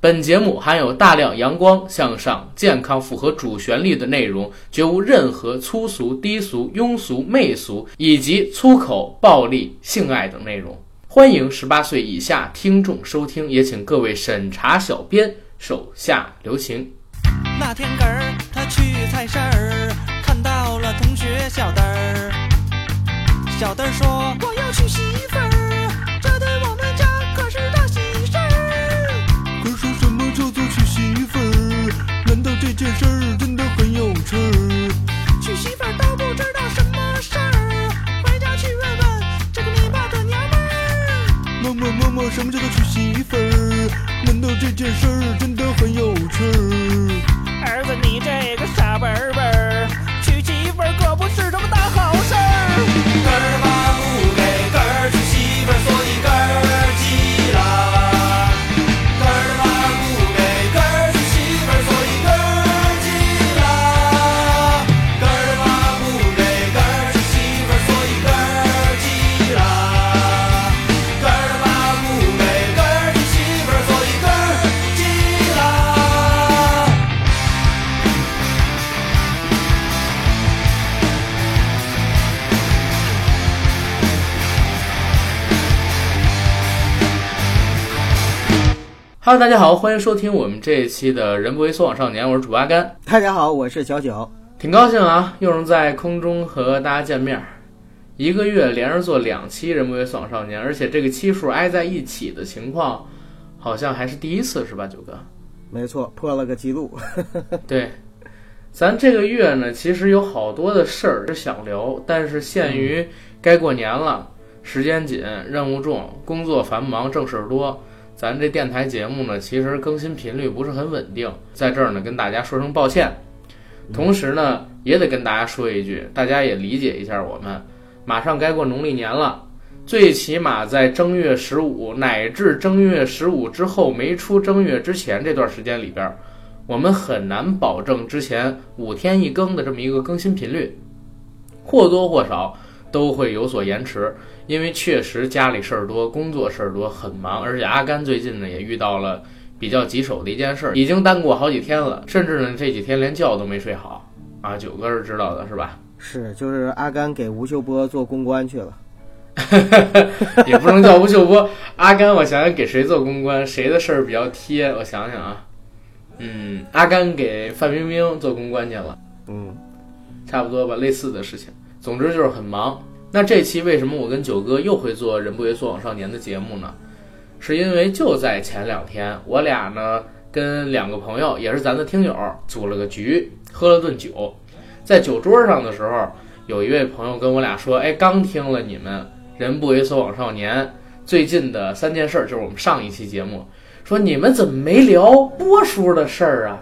本节目含有大量阳光、向上、健康、符合主旋律的内容，绝无任何粗俗、低俗、庸俗、媚俗以及粗口、暴力、性爱等内容。欢迎十八岁以下听众收听，也请各位审查小编手下留情。那天个儿，他去菜市儿，看到了同学小灯儿。小灯儿说：“我要娶媳妇儿，件事儿真的很有趣儿？娶媳妇儿都不知道什么事儿，回家去问问这个你爸的娘们儿。妈妈妈妈，什么叫做娶媳妇儿？难道这件事儿真的很有趣儿？儿子，你这个傻笨笨儿，娶媳妇儿可不是什么大好事儿。哈喽，大家好，欢迎收听我们这一期的《人不为所往少年》，我是主播阿甘，大家好，我是小九。挺高兴啊，又能在空中和大家见面儿。一个月连着做两期《人不为所往少年》，而且这个期数挨在一起的情况，好像还是第一次，是吧，九哥？没错，破了个记录。对，咱这个月呢，其实有好多的事儿是想聊，但是限于该过年了，时间紧，任务重，工作繁忙，正事儿多。咱这电台节目呢，其实更新频率不是很稳定，在这儿呢跟大家说声抱歉。同时呢，也得跟大家说一句，大家也理解一下我们，马上该过农历年了，最起码在正月十五乃至正月十五之后没出正月之前这段时间里边儿，我们很难保证之前五天一更的这么一个更新频率，或多或少都会有所延迟，因为确实家里事儿多，工作事儿多，很忙，而且阿甘最近呢也遇到了比较棘手的一件事儿，已经耽误好几天了，甚至呢这几天连觉都没睡好啊。九哥是知道的是吧？是，就是阿甘给吴秀波做公关去了。也不能叫吴秀波，阿甘，我想想给谁做公关，谁的事儿比较贴？我想想啊，嗯，阿甘给范冰冰做公关去了，嗯，差不多吧，类似的事情。总之就是很忙。那这期为什么我跟九哥又会做《人不为所往少年》的节目呢？是因为就在前两天，我俩呢跟两个朋友，也是咱的听友，组了个局，喝了顿酒。在酒桌上的时候，有一位朋友跟我俩说：“哎，刚听了你们《人不为所往少年》最近的三件事儿，就是我们上一期节目，说你们怎么没聊波叔的事儿啊？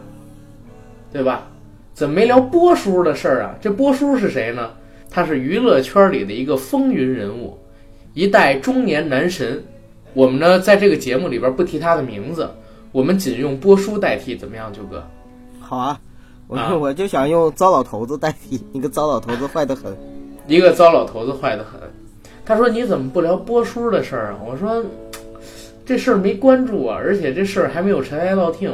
对吧？怎么没聊波叔的事儿啊？这波叔是谁呢？他是娱乐圈里的一个风云人物，一代中年男神。我们呢，在这个节目里边不提他的名字，我们仅用波叔代替，怎么样，九哥？好啊，我、啊我就想用糟老头子代替，一个糟老头子坏得很。一个糟老头子坏得很。他说：“你怎么不聊波叔的事儿啊？”我说：“这事儿没关注啊，而且这事儿还没有尘埃落定，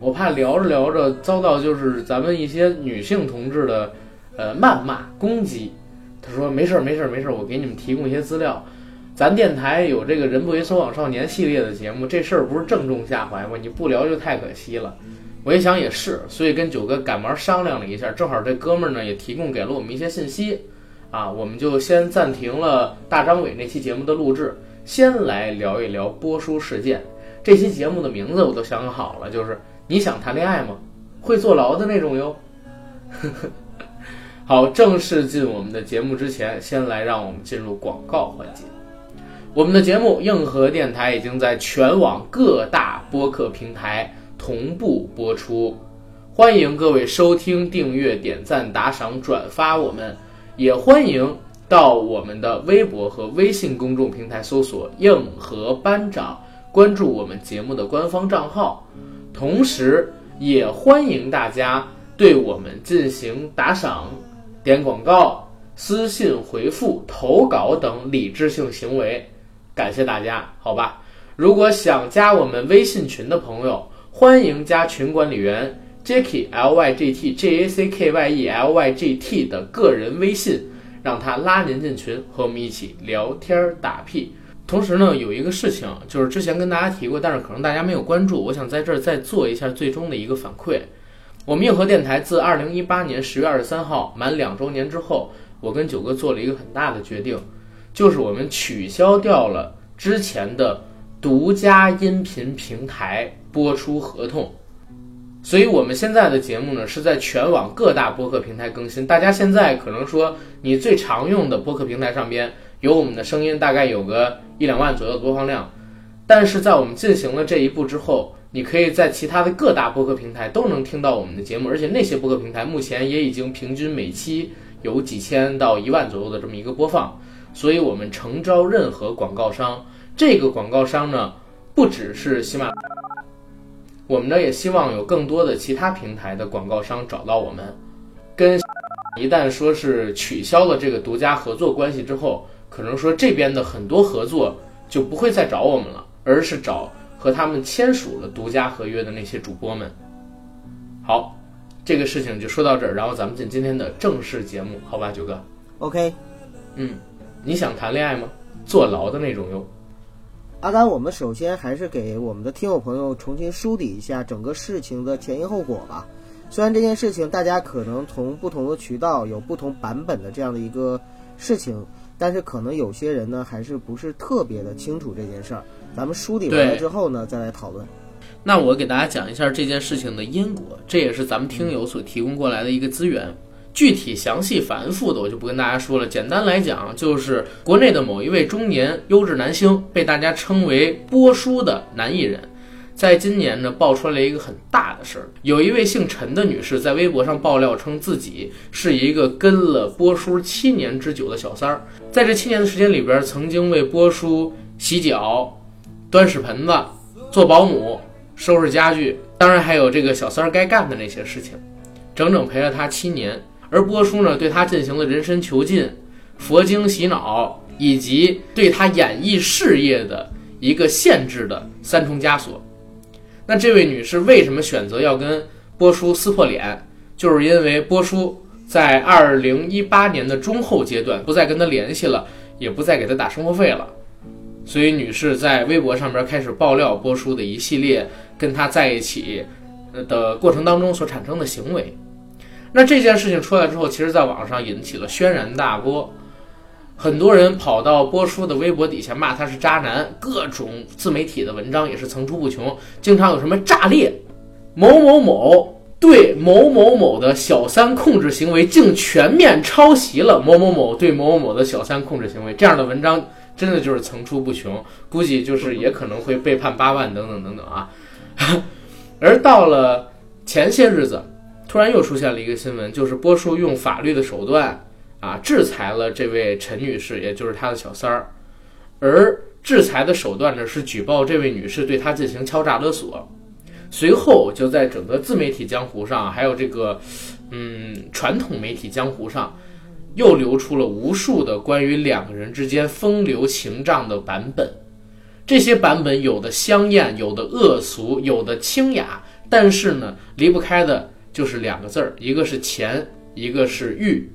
我怕聊着聊着遭到就是咱们一些女性同志的呃谩骂攻击。”他说：“没事儿，没事儿，没事儿，我给你们提供一些资料。咱电台有这个人不为所往少年系列的节目，这事儿不是正中下怀吗？你不聊就太可惜了。”我一想也是，所以跟九哥赶忙商量了一下，正好这哥们儿呢也提供给了我们一些信息。啊，我们就先暂停了大张伟那期节目的录制，先来聊一聊波叔事件。这期节目的名字我都想好了，就是你想谈恋爱吗？会坐牢的那种哟。好，正式进我们的节目之前，先来让我们进入广告环节。我们的节目硬核电台已经在全网各大播客平台同步播出，欢迎各位收听、订阅、点赞、打赏、转发我们。也欢迎到我们的微博和微信公众平台搜索“硬核班长”，关注我们节目的官方账号。同时，也欢迎大家对我们进行打赏、点广告、私信回复、投稿等理智性行为。感谢大家，好吧。如果想加我们微信群的朋友，欢迎加群管理员 Jacky L Y G T J A C K Y E L Y G T 的个人微信，让他拉您进群，和我们一起聊天打屁。同时呢，有一个事情就是之前跟大家提过，但是可能大家没有关注，我想在这儿再做一下最终的一个反馈。我们硬核电台自二零一八年十月二十三号满两周年之后，我跟九哥做了一个很大的决定，就是我们取消掉了之前的独家音频平台播出合同。所以我们现在的节目呢是在全网各大播客平台更新。大家现在可能说你最常用的播客平台上边有我们的声音，大概有个一两万左右的播放量。但是在我们进行了这一步之后，你可以在其他的各大播客平台都能听到我们的节目，而且那些播客平台目前也已经平均每期有几千到一万左右的这么一个播放。所以我们诚招任何广告商，这个广告商呢不只是喜马。我们呢也希望有更多的其他平台的广告商找到我们，跟一旦说是取消了这个独家合作关系之后，可能说这边的很多合作就不会再找我们了，而是找和他们签署了独家合约的那些主播们。好，这个事情就说到这儿，然后咱们进今天的正式节目，好吧，九哥，OK，嗯，你想谈恋爱吗？坐牢的那种哟。阿甘，我们首先还是给我们的听友朋友重新梳理一下整个事情的前因后果吧。虽然这件事情大家可能从不同的渠道有不同版本的这样的一个事情，但是可能有些人呢还是不是特别的清楚这件事儿。咱们梳理完了之后呢，再来讨论。那我给大家讲一下这件事情的因果，这也是咱们听友所提供过来的一个资源。具体详细繁复的我就不跟大家说了，简单来讲就是国内的某一位中年优质男星，被大家称为波叔的男艺人，在今年呢爆出来一个很大的事儿，有一位姓陈的女士在微博上爆料称自己是一个跟了波叔七年之久的小三儿，在这七年的时间里边，曾经为波叔洗脚、端屎盆子、做保姆、收拾家具，当然还有这个小三儿该干的那些事情，整整陪了他七年。而波叔呢，对他进行了人身囚禁、佛经洗脑，以及对他演艺事业的一个限制的三重枷锁。那这位女士为什么选择要跟波叔撕破脸？就是因为波叔在二零一八年的中后阶段不再跟他联系了，也不再给他打生活费了。所以，女士在微博上边开始爆料波叔的一系列跟他在一起的过程当中所产生的行为。那这件事情出来之后，其实在网上引起了轩然大波，很多人跑到波叔的微博底下骂他是渣男，各种自媒体的文章也是层出不穷，经常有什么炸裂某某某对某某某的小三控制行为，竟全面抄袭了某某某对某某某的小三控制行为，这样的文章真的就是层出不穷，估计就是也可能会被判八万等等等等啊。而到了前些日子，突然又出现了一个新闻，就是波叔用法律的手段啊制裁了这位陈女士，也就是他的小三儿，而制裁的手段呢是举报这位女士对他进行敲诈勒索。随后就在整个自媒体江湖上，还有这个嗯传统媒体江湖上，又流出了无数的关于两个人之间风流情障的版本。这些版本有的香艳，有的恶俗，有的清雅，但是呢，离不开的就是两个字儿，一个是钱，一个是欲。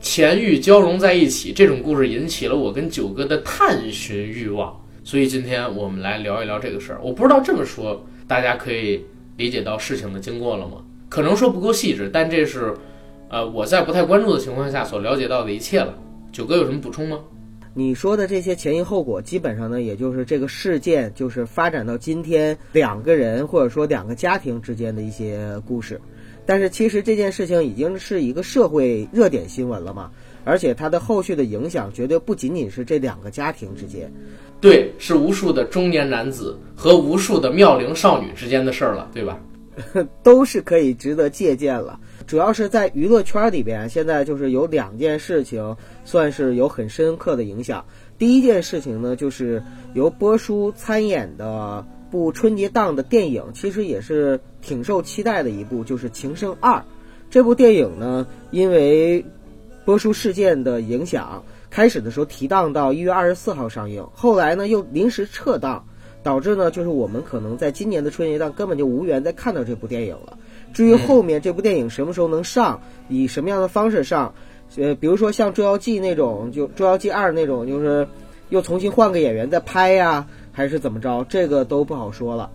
钱欲交融在一起，这种故事引起了我跟九哥的探寻欲望，所以今天我们来聊一聊这个事儿。我不知道这么说大家可以理解到事情的经过了吗？可能说不够细致，但这是，呃，我在不太关注的情况下所了解到的一切了。九哥有什么补充吗？你说的这些前因后果，基本上呢，也就是这个事件就是发展到今天两个人或者说两个家庭之间的一些故事。但是其实这件事情已经是一个社会热点新闻了嘛，而且它的后续的影响绝对不仅仅是这两个家庭之间。对，是无数的中年男子和无数的妙龄少女之间的事儿了，对吧？都是可以值得借鉴了。主要是在娱乐圈里边，现在就是有两件事情算是有很深刻的影响。第一件事情呢，就是由波叔参演的部春节档的电影，其实也是挺受期待的一部，就是《情圣二》。这部电影呢，因为波叔事件的影响，开始的时候提档到一月二十四号上映，后来呢又临时撤档，导致呢，就是我们可能在今年的春节档根本就无缘再看到这部电影了。至于后面这部电影什么时候能上，以什么样的方式上，呃，比如说像《捉妖记》那种，就《捉妖记二》那种，就是又重新换个演员再拍呀，还是怎么着，这个都不好说了。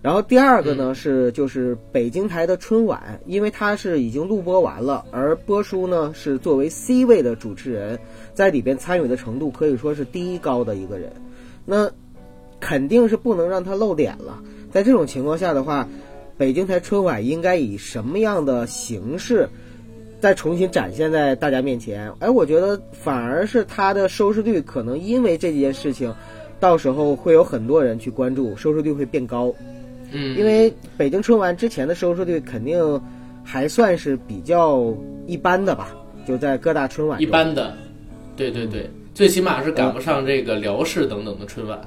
然后第二个呢是就是北京台的春晚，因为它是已经录播完了，而波叔呢是作为 C 位的主持人，在里边参与的程度可以说是第一高的一个人，那肯定是不能让他露脸了。在这种情况下的话，北京台春晚应该以什么样的形式再重新展现在大家面前？哎，我觉得反而是它的收视率可能因为这件事情，到时候会有很多人去关注，收视率会变高。嗯，因为北京春晚之前的收视率肯定还算是比较一般的吧，就在各大春晚中一般的，对对对，最起码是赶不上这个辽视等等的春晚。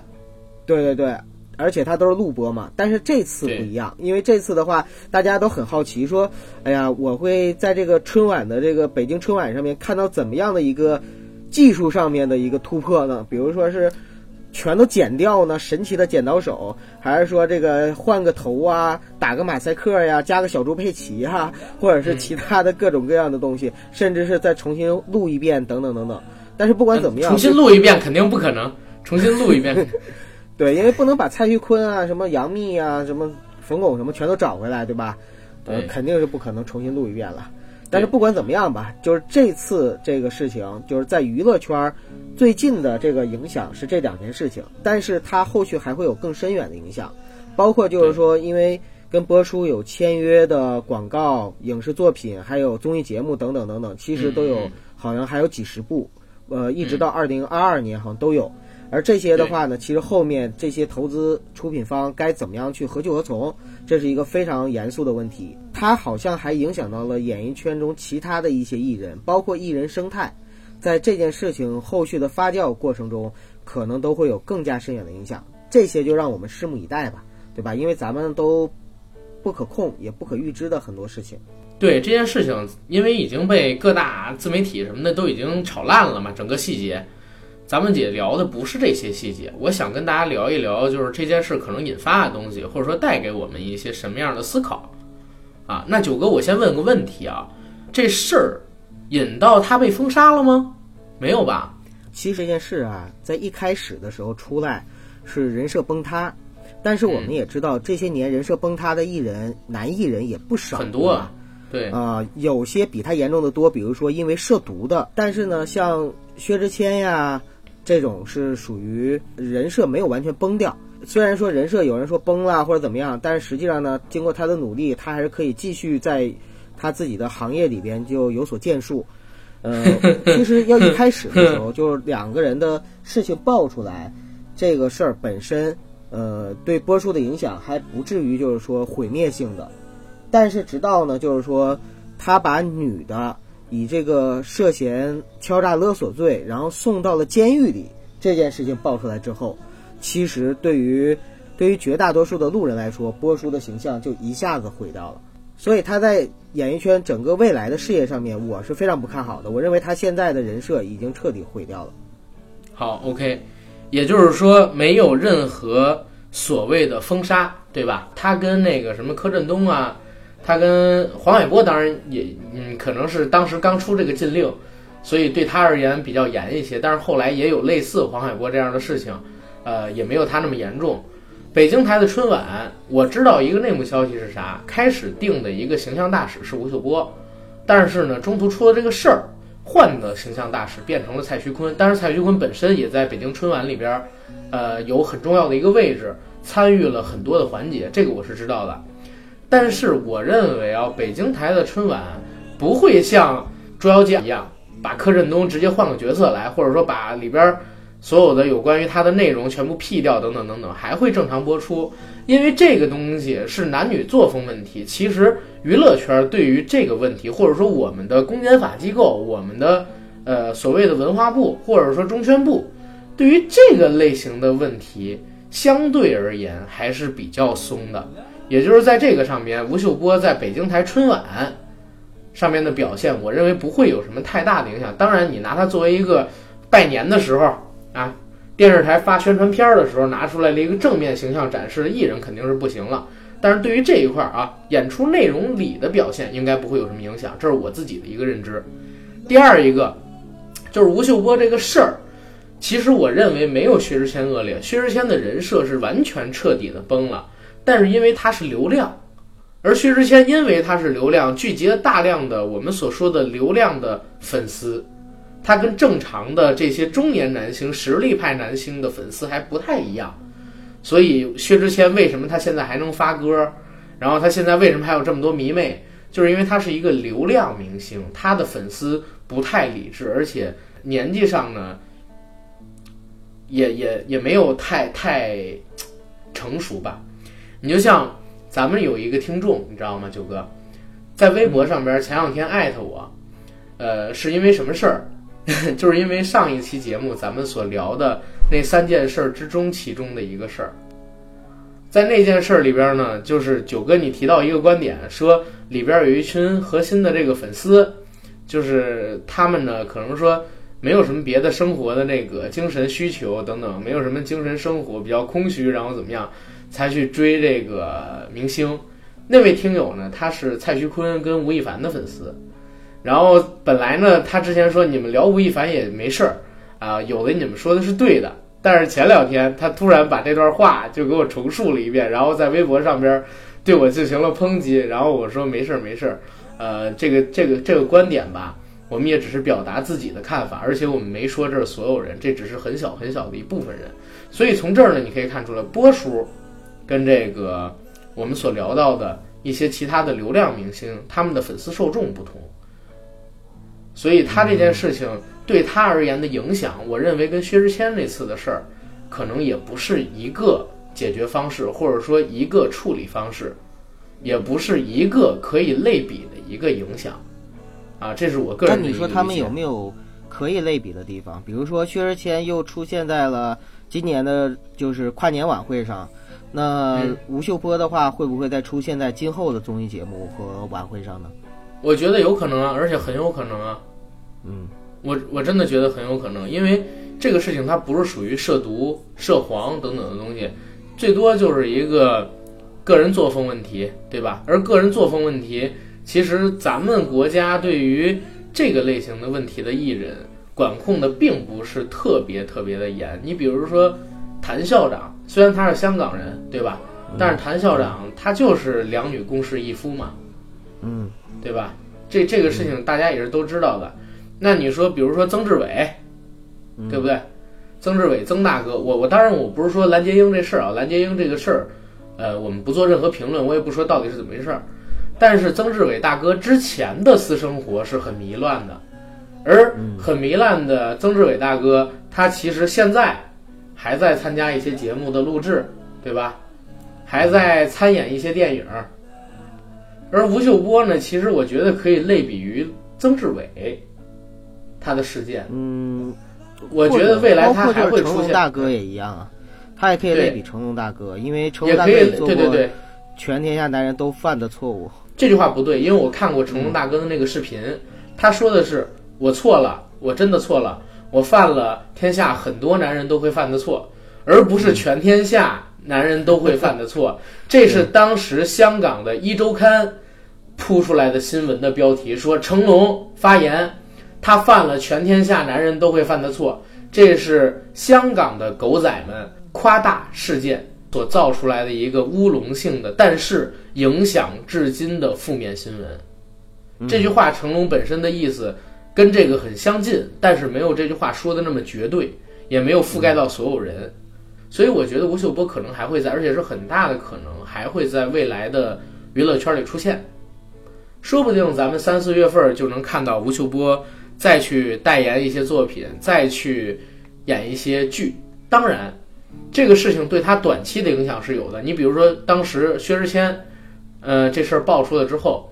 对对对，而且它都是录播嘛。但是这次不一样，因为这次的话，大家都很好奇，说，哎呀，我会在这个春晚的这个北京春晚上面看到怎么样的一个技术上面的一个突破呢？比如说是全都剪掉呢，神奇的剪刀手，还是说这个换个头啊，打个马赛克呀，加个小猪佩奇呀，或者是其他的各种各样的东西，甚至是再重新录一遍等等等等。但是不管怎么样，重新录一遍肯定不可能，重新录一遍。对，因为不能把蔡徐坤啊、什么杨幂啊、什么冯巩什么全都找回来，对吧？呃，肯定是不可能重新录一遍了。但是不管怎么样吧，就是这次这个事情，就是在娱乐圈儿最近的这个影响是这两件事情，但是它后续还会有更深远的影响，包括就是说，因为跟播出有签约的广告、影视作品，还有综艺节目等等等等，其实都有，嗯好像还有几十部，呃，一直到二零二二年好像都有。而这些的话呢，其实后面这些投资出品方该怎么样去何去何从，这是一个非常严肃的问题。它好像还影响到了演艺圈中其他的一些艺人，包括艺人生态，在这件事情后续的发酵过程中，可能都会有更加深远的影响。这些就让我们拭目以待吧，对吧？因为咱们都不可控也不可预知的很多事情。对这件事情，因为已经被各大自媒体什么的都已经炒烂了嘛，整个细节，咱们姐聊的不是这些细节。我想跟大家聊一聊，就是这件事可能引发的东西，或者说带给我们一些什么样的思考啊？那九哥，我先问个问题啊，这事儿引到他被封杀了吗？没有吧？其实这件事啊，在一开始的时候出来是人设崩塌，但是我们也知道这些年人设崩塌的艺人，男艺人也不少，很多啊对，啊、有些比他严重的多，比如说因为涉毒的，但是呢，像薛之谦呀这种是属于人设没有完全崩掉。虽然说人设有人说崩了或者怎么样，但是实际上呢，经过他的努力，他还是可以继续在他自己的行业里边就有所建树。呃，其实要一开始的时候，就是两个人的事情爆出来，这个事儿本身，呃，对播出的影响还不至于就是说毁灭性的。但是直到呢，就是说他把女的以这个涉嫌敲诈勒索罪，然后送到了监狱里，这件事情爆出来之后，其实对于对于绝大多数的路人来说，波叔的形象就一下子毁掉了。所以他在演艺圈整个未来的事业上面，我是非常不看好的。我认为他现在的人设已经彻底毁掉了。好，OK，也就是说没有任何所谓的封杀，对吧？他跟那个什么柯震东啊，他跟黄海波当然也嗯，可能是当时刚出这个禁令，所以对他而言比较严一些。但是后来也有类似黄海波这样的事情，呃，也没有他那么严重。北京台的春晚，我知道一个内幕消息是啥？开始定的一个形象大使是吴秀波，但是呢，中途出了这个事儿，换的形象大使变成了蔡徐坤。但是蔡徐坤本身也在北京春晚里边，呃，有很重要的一个位置，参与了很多的环节，这个我是知道的。但是我认为啊，北京台的春晚不会像《捉妖记》一样，把柯震东直接换个角色来，或者说把里边所有的有关于他的内容全部 P 掉，等等等等，还会正常播出。因为这个东西是男女作风问题，其实娱乐圈对于这个问题，或者说我们的公检法机构，我们的呃所谓的文化部，或者说中宣部，对于这个类型的问题，相对而言还是比较松的。也就是在这个上面，吴秀波在北京台春晚上面的表现，我认为不会有什么太大的影响。当然，你拿它作为一个拜年的时候啊，电视台发宣传片的时候拿出来了一个正面形象展示的艺人肯定是不行了。但是对于这一块儿啊，演出内容里的表现应该不会有什么影响，这是我自己的一个认知。第二一个就是吴秀波这个事儿，其实我认为没有薛之谦恶劣，薛之谦的人设是完全彻底的崩了，但是因为他是流量，而薛之谦因为他是流量，聚集了大量的我们所说的流量的粉丝，他跟正常的这些中年男星、实力派男星的粉丝还不太一样。所以薛之谦为什么他现在还能发歌，然后他现在为什么还有这么多迷妹，就是因为他是一个流量明星，他的粉丝不太理智，而且年纪上呢，也也也没有太太成熟吧。你就像咱们有一个听众，你知道吗，九哥，在微博上边前两天艾特我，呃，是因为什么事儿？就是因为上一期节目咱们所聊的那三件事儿之中，其中的一个事儿，在那件事儿里边呢，就是九哥你提到一个观点，说里边有一群核心的这个粉丝，就是他们呢可能说没有什么别的生活的那个精神需求等等，没有什么精神生活，比较空虚，然后怎么样才去追这个明星。那位听友呢，他是蔡徐坤跟吴亦凡的粉丝。然后本来呢，他之前说你们聊吴亦凡也没事儿啊，有的你们说的是对的。但是前两天他突然把这段话就给我重述了一遍，然后在微博上边对我进行了抨击。然后我说没事儿没事儿，呃，这个这个这个观点吧，我们也只是表达自己的看法，而且我们没说这是所有人，这只是很小很小的一部分人。所以从这儿呢，你可以看出来，波叔跟这个我们所聊到的一些其他的流量明星，他们的粉丝受众不同。所以他这件事情对他而言的影响，我认为跟薛之谦那次的事儿，可能也不是一个解决方式，或者说一个处理方式，也不是一个可以类比的一个影响，啊，这是我个人的一个你说他们有没有可以类比的地方？比如说薛之谦又出现在了今年的就是跨年晚会上，那嗯吴秀波的话会不会再出现在今后的综艺节目和晚会上呢？我觉得有可能啊，而且很有可能啊。嗯，我我真的觉得很有可能，因为这个事情它不是属于涉毒、涉黄等等的东西，最多就是一个个人作风问题，对吧？而个人作风问题，其实咱们国家对于这个类型的问题的艺人管控的并不是特别特别的严。你比如说谭校长，虽然他是香港人，对吧？但是谭校长他就是两女共侍一夫嘛，嗯，对吧？这这个事情大家也是都知道的。那你说，比如说曾志伟，嗯对不对？曾志伟，曾大哥，我我当然我不是说蓝洁瑛这事儿啊，蓝洁瑛这个事儿，呃，我们不做任何评论，我也不说到底是怎么回事儿。但是曾志伟大哥之前的私生活是很糜烂的，而很糜烂的曾志伟大哥，他其实现在还在参加一些节目的录制，对吧？还在参演一些电影儿。而吴秀波呢，其实我觉得可以类比于曾志伟，他的事件。嗯，我觉得未来他还会出现。大哥也一样啊，他也可以类比成龙大哥，因为成也可以龙大哥也，做过对对对，全天下男人都犯的错误。这句话不对，因为我看过成龙大哥的那个视频，他说的是我错了，我真的错了，我犯了天下很多男人都会犯的错，而不是全天下男人都会犯的错。这是当时香港的一周刊铺出来的新闻的标题，说成龙发言，他犯了全天下男人都会犯的错，这是香港的狗仔们夸大事件所造出来的一个乌龙性的，但是影响至今的负面新闻。这句话成龙本身的意思跟这个很相近，但是没有这句话说的那么绝对，也没有覆盖到所有人。所以我觉得吴秀波可能还会在，而且是很大的可能还会在未来的娱乐圈里出现。说不定咱们三四月份就能看到吴秀波再去代言一些作品，再去演一些剧。当然，这个事情对他短期的影响是有的。你比如说，当时薛之谦，呃，这事儿爆出了之后，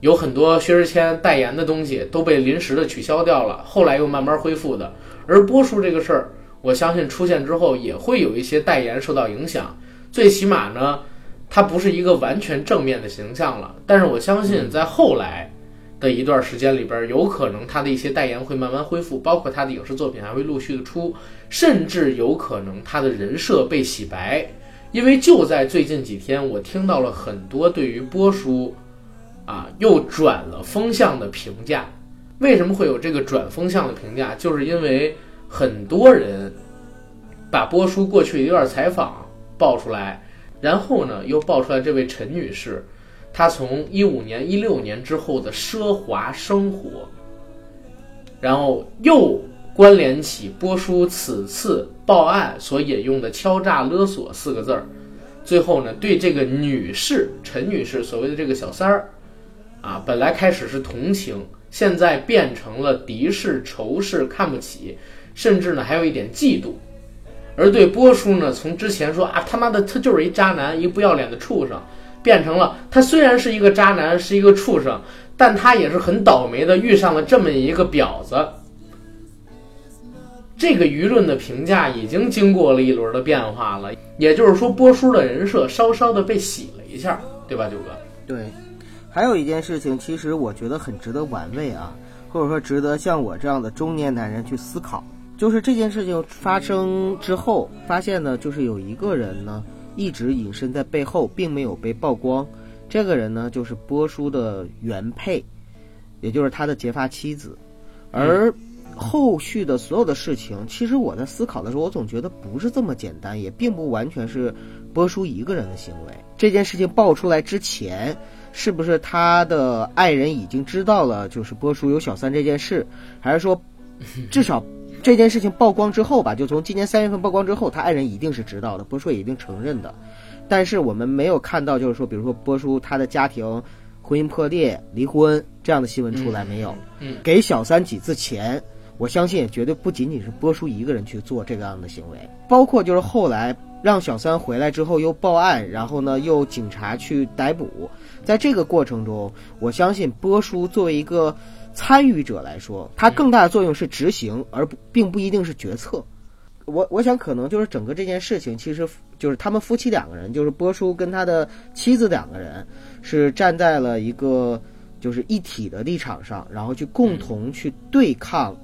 有很多薛之谦代言的东西都被临时的取消掉了，后来又慢慢恢复的。而波叔这个事儿，我相信出现之后也会有一些代言受到影响，最起码呢，它不是一个完全正面的形象了。但是我相信在后来，的一段时间里边，有可能他的一些代言会慢慢恢复，包括他的影视作品还会陆续的出，甚至有可能他的人设被洗白。因为就在最近几天，我听到了很多对于波叔啊又转了风向的评价。为什么会有这个转风向的评价？就是因为很多人把波叔过去一段采访爆出来，然后呢又爆出来这位陈女士，她从一五年、一六年之后的奢华生活，然后又关联起波叔此次报案所引用的“敲诈勒索”四个字儿，最后呢对这个女士陈女士所谓的这个小三儿，啊，本来开始是同情。现在变成了敌视、仇视、看不起，甚至呢还有一点嫉妒。而对波叔呢，从之前说啊他妈的他就是一渣男，一不要脸的畜生，变成了他虽然是一个渣男，是一个畜生，但他也是很倒霉的遇上了这么一个婊子。这个舆论的评价已经经过了一轮的变化了，也就是说波叔的人设稍稍的被洗了一下，对吧，九哥？对，还有一件事情，其实我觉得很值得玩味啊，或者说值得像我这样的中年男人去思考。就是这件事情发生之后，发现呢，就是有一个人呢一直隐身在背后，并没有被曝光。这个人呢，就是波叔的原配，也就是他的结发妻子。而后续的所有的事情，其实我在思考的时候，我总觉得不是这么简单，也并不完全是波叔一个人的行为。这件事情爆出来之前，是不是他的爱人已经知道了，就是波叔有小三这件事，还是说，至少这件事情曝光之后吧，就从今年三月份曝光之后，他爱人一定是知道的，波叔也一定承认的。但是我们没有看到，就是说，比如说波叔他的家庭婚姻破裂、离婚这样的新闻出来没有？嗯，给小三几次钱，我相信也绝对不仅仅是波叔一个人去做这个样的行为，包括就是后来让小三回来之后又报案，然后呢又警察去逮捕，在这个过程中，我相信波叔作为一个参与者来说，他更大的作用是执行，而不并不一定是决策。我我想可能就是整个这件事情，其实就是他们夫妻两个人，就是波叔跟他的妻子两个人，是站在了一个就是一体的立场上，然后去共同去对抗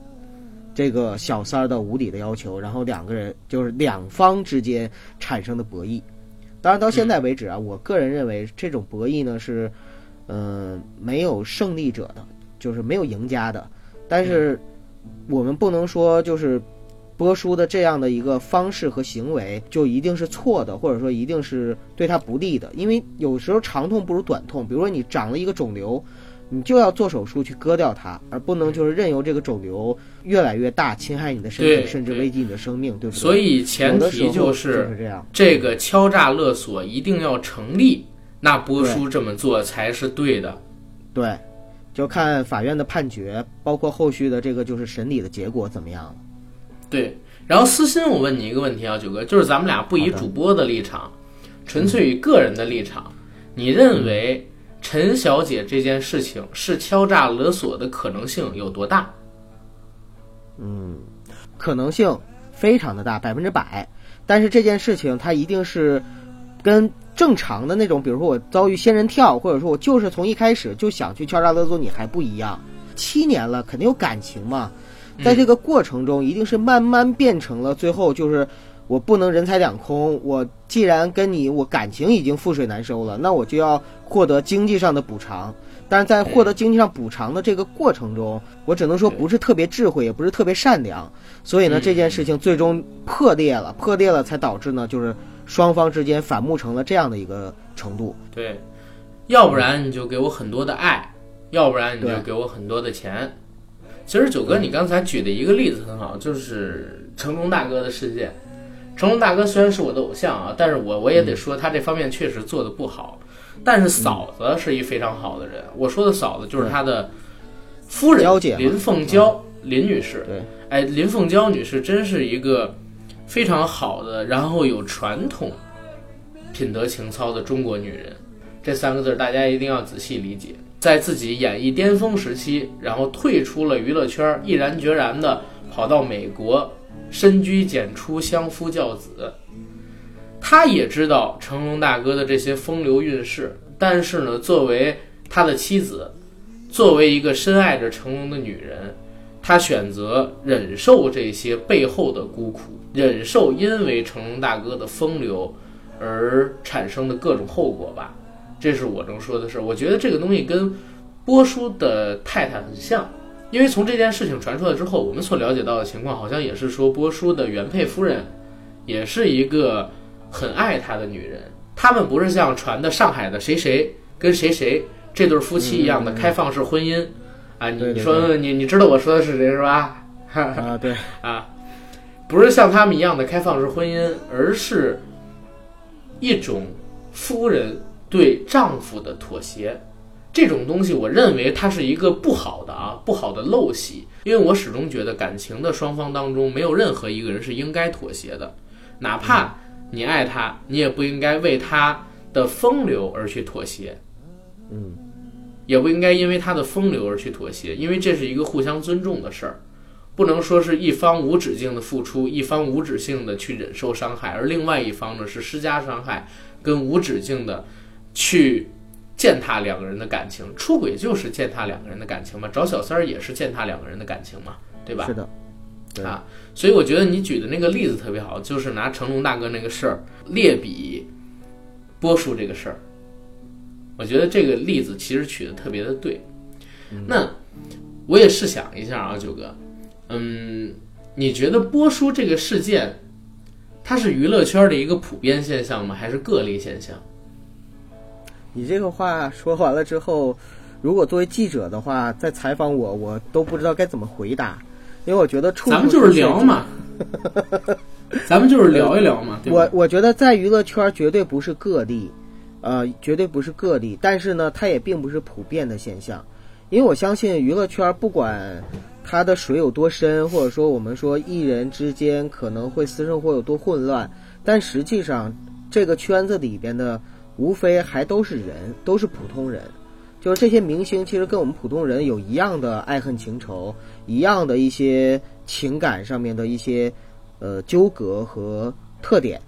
这个小三儿的无理的要求，然后两个人就是两方之间产生的博弈。当然到现在为止啊，我个人认为这种博弈呢是，嗯、没有胜利者的，就是没有赢家的。但是我们不能说就是波叔的这样的一个方式和行为就一定是错的，或者说一定是对他不利的，因为有时候长痛不如短痛。比如说你长了一个肿瘤，你就要做手术去割掉它，而不能就是任由这个肿瘤越来越大，侵害你的身体，甚至危及你的生命，对不对？所以前提就就是是这样。这个敲诈勒索一定要成立，那波叔这么做才是对的。对，就看法院的判决，包括后续的这个就是审理的结果怎么样了。对，然后私心，我问你一个问题啊，九哥，就是咱们俩不以主播的立场，纯粹以个人的立场，你认为陈小姐这件事情是敲诈勒索的可能性有多大？嗯可能性非常的大，百分之百。但是这件事情它一定是跟正常的那种，比如说我遭遇仙人跳，或者说我就是从一开始就想去敲诈勒索你，还不一样。七年了，肯定有感情嘛，在这个过程中，一定是慢慢变成了最后就是。我不能人财两空，我既然跟你我感情已经覆水难收了，那我就要获得经济上的补偿。但是在获得经济上补偿的这个过程中，我只能说不是特别智慧，也不是特别善良。所以呢，嗯这件事情最终破裂了，破裂了才导致呢，就是双方之间反目成了这样的一个程度。对，要不然你就给我很多的爱，要不然你就给我很多的钱。其实九哥，你刚才举的一个例子很好，就是成龙大哥的事件。成龙大哥虽然是我的偶像啊，但是我我也得说他这方面确实做的不好。但是嫂子是一非常好的人，我说的嫂子就是他的夫人林凤娇林女士。对，哎，林凤娇女士真是一个非常好的，然后有传统、品德情操的中国女人。这三个字大家一定要仔细理解。在自己演艺巅峰时期，然后退出了娱乐圈，毅然决然的跑到美国深居简出，相夫教子。他也知道成龙大哥的这些风流韵事，但是呢，作为他的妻子，作为一个深爱着成龙的女人，她选择忍受这些背后的孤苦，忍受因为成龙大哥的风流而产生的各种后果吧。这是我能说的事儿。我觉得这个东西跟波叔的太太很像，因为从这件事情传出来之后，我们所了解到的情况好像也是说波叔的原配夫人也是一个很爱他的女人。他们不是像传的上海的谁谁跟谁谁这对夫妻一样的开放式婚姻啊？你说你你知道我说的是谁是吧？啊，对，啊，不是像他们一样的开放式婚姻，而是一种夫人对丈夫的妥协。这种东西，我认为它是一个不好的啊，不好的陋习。因为我始终觉得感情的双方当中，没有任何一个人是应该妥协的，哪怕你爱他，你也不应该为他的风流而去妥协。嗯，也不应该因为他的风流而去妥协，因为这是一个互相尊重的事儿，不能说是一方无止境的付出，一方无止境的去忍受伤害，而另外一方呢是施加伤害跟无止境的去践踏两个人的感情。出轨就是践踏两个人的感情嘛，找小三儿也是践踏两个人的感情嘛，对吧？是的，啊，所以我觉得你举的那个例子特别好，就是拿成龙大哥那个事儿列比波叔这个事儿，我觉得这个例子其实取的特别的对。那我也试想一下啊，九哥，嗯，你觉得波叔这个事件，它是娱乐圈的一个普遍现象吗？还是个例现象？你这个话说完了之后，如果作为记者的话，再采访我，我都不知道该怎么回答，因为我觉得处处咱们就是聊嘛，咱们就是聊一聊嘛，我我觉得在娱乐圈绝对不是个例，呃，绝对不是个例，但是呢，它也并不是普遍的现象，因为我相信娱乐圈不管它的水有多深，或者说我们说艺人之间可能会私生活有多混乱，但实际上这个圈子里边的无非还都是人，都是普通人。就是这些明星，其实跟我们普通人有一样的爱恨情仇，一样的一些情感上面的一些呃纠葛和特点。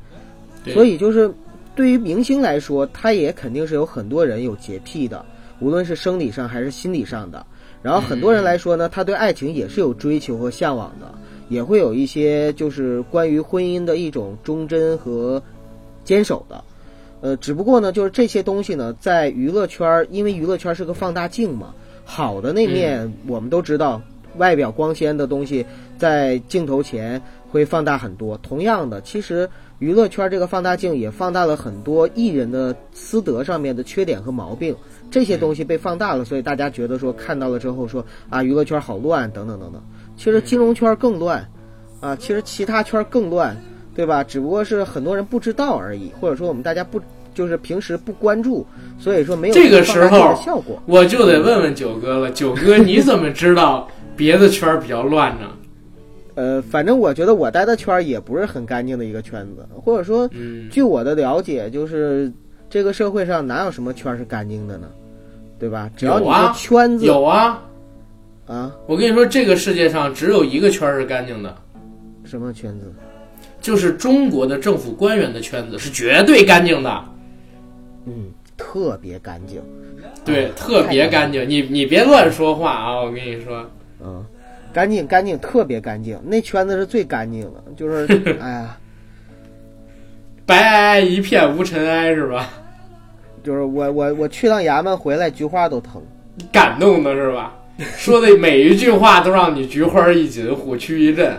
所以就是对于明星来说，他也肯定是有很多人有洁癖的，无论是生理上还是心理上的。然后很多人来说呢，他对爱情也是有追求和向往的，也会有一些就是关于婚姻的一种忠贞和坚守的。呃，只不过呢，就是这些东西呢，在娱乐圈儿，因为娱乐圈儿是个放大镜嘛，好的那面我们都知道，外表光鲜的东西在镜头前会放大很多。同样的，其实娱乐圈这个放大镜也放大了很多艺人的私德上面的缺点和毛病，这些东西被放大了，所以大家觉得说看到了之后说啊，娱乐圈好乱等等等等。其实金融圈更乱，啊，其实其他圈更乱，对吧？只不过是很多人不知道而已，或者说我们大家不就是平时不关注，所以说没有这个时候的效果。我就得问问九哥了，九哥你怎么知道别的圈比较乱呢？呃，反正我觉得我待的圈也不是很干净的一个圈子，或者说，嗯，据我的了解，就是这个社会上哪有什么圈是干净的呢？对吧？只要你的圈子有啊，啊，我跟你说，这个世界上只有一个圈是干净的，什么圈子？就是中国的政府官员的圈子是绝对干净的，嗯，特别干净。对，啊特别干净。你你别乱说话啊！我跟你说，嗯，干净干净，特别干净。那圈子是最干净的，就是 哎呀，白皑皑一片无尘埃是吧？就是我我我去趟衙门回来，菊花都疼。感动的是吧？说的每一句话都让你菊花一紧，虎躯一震。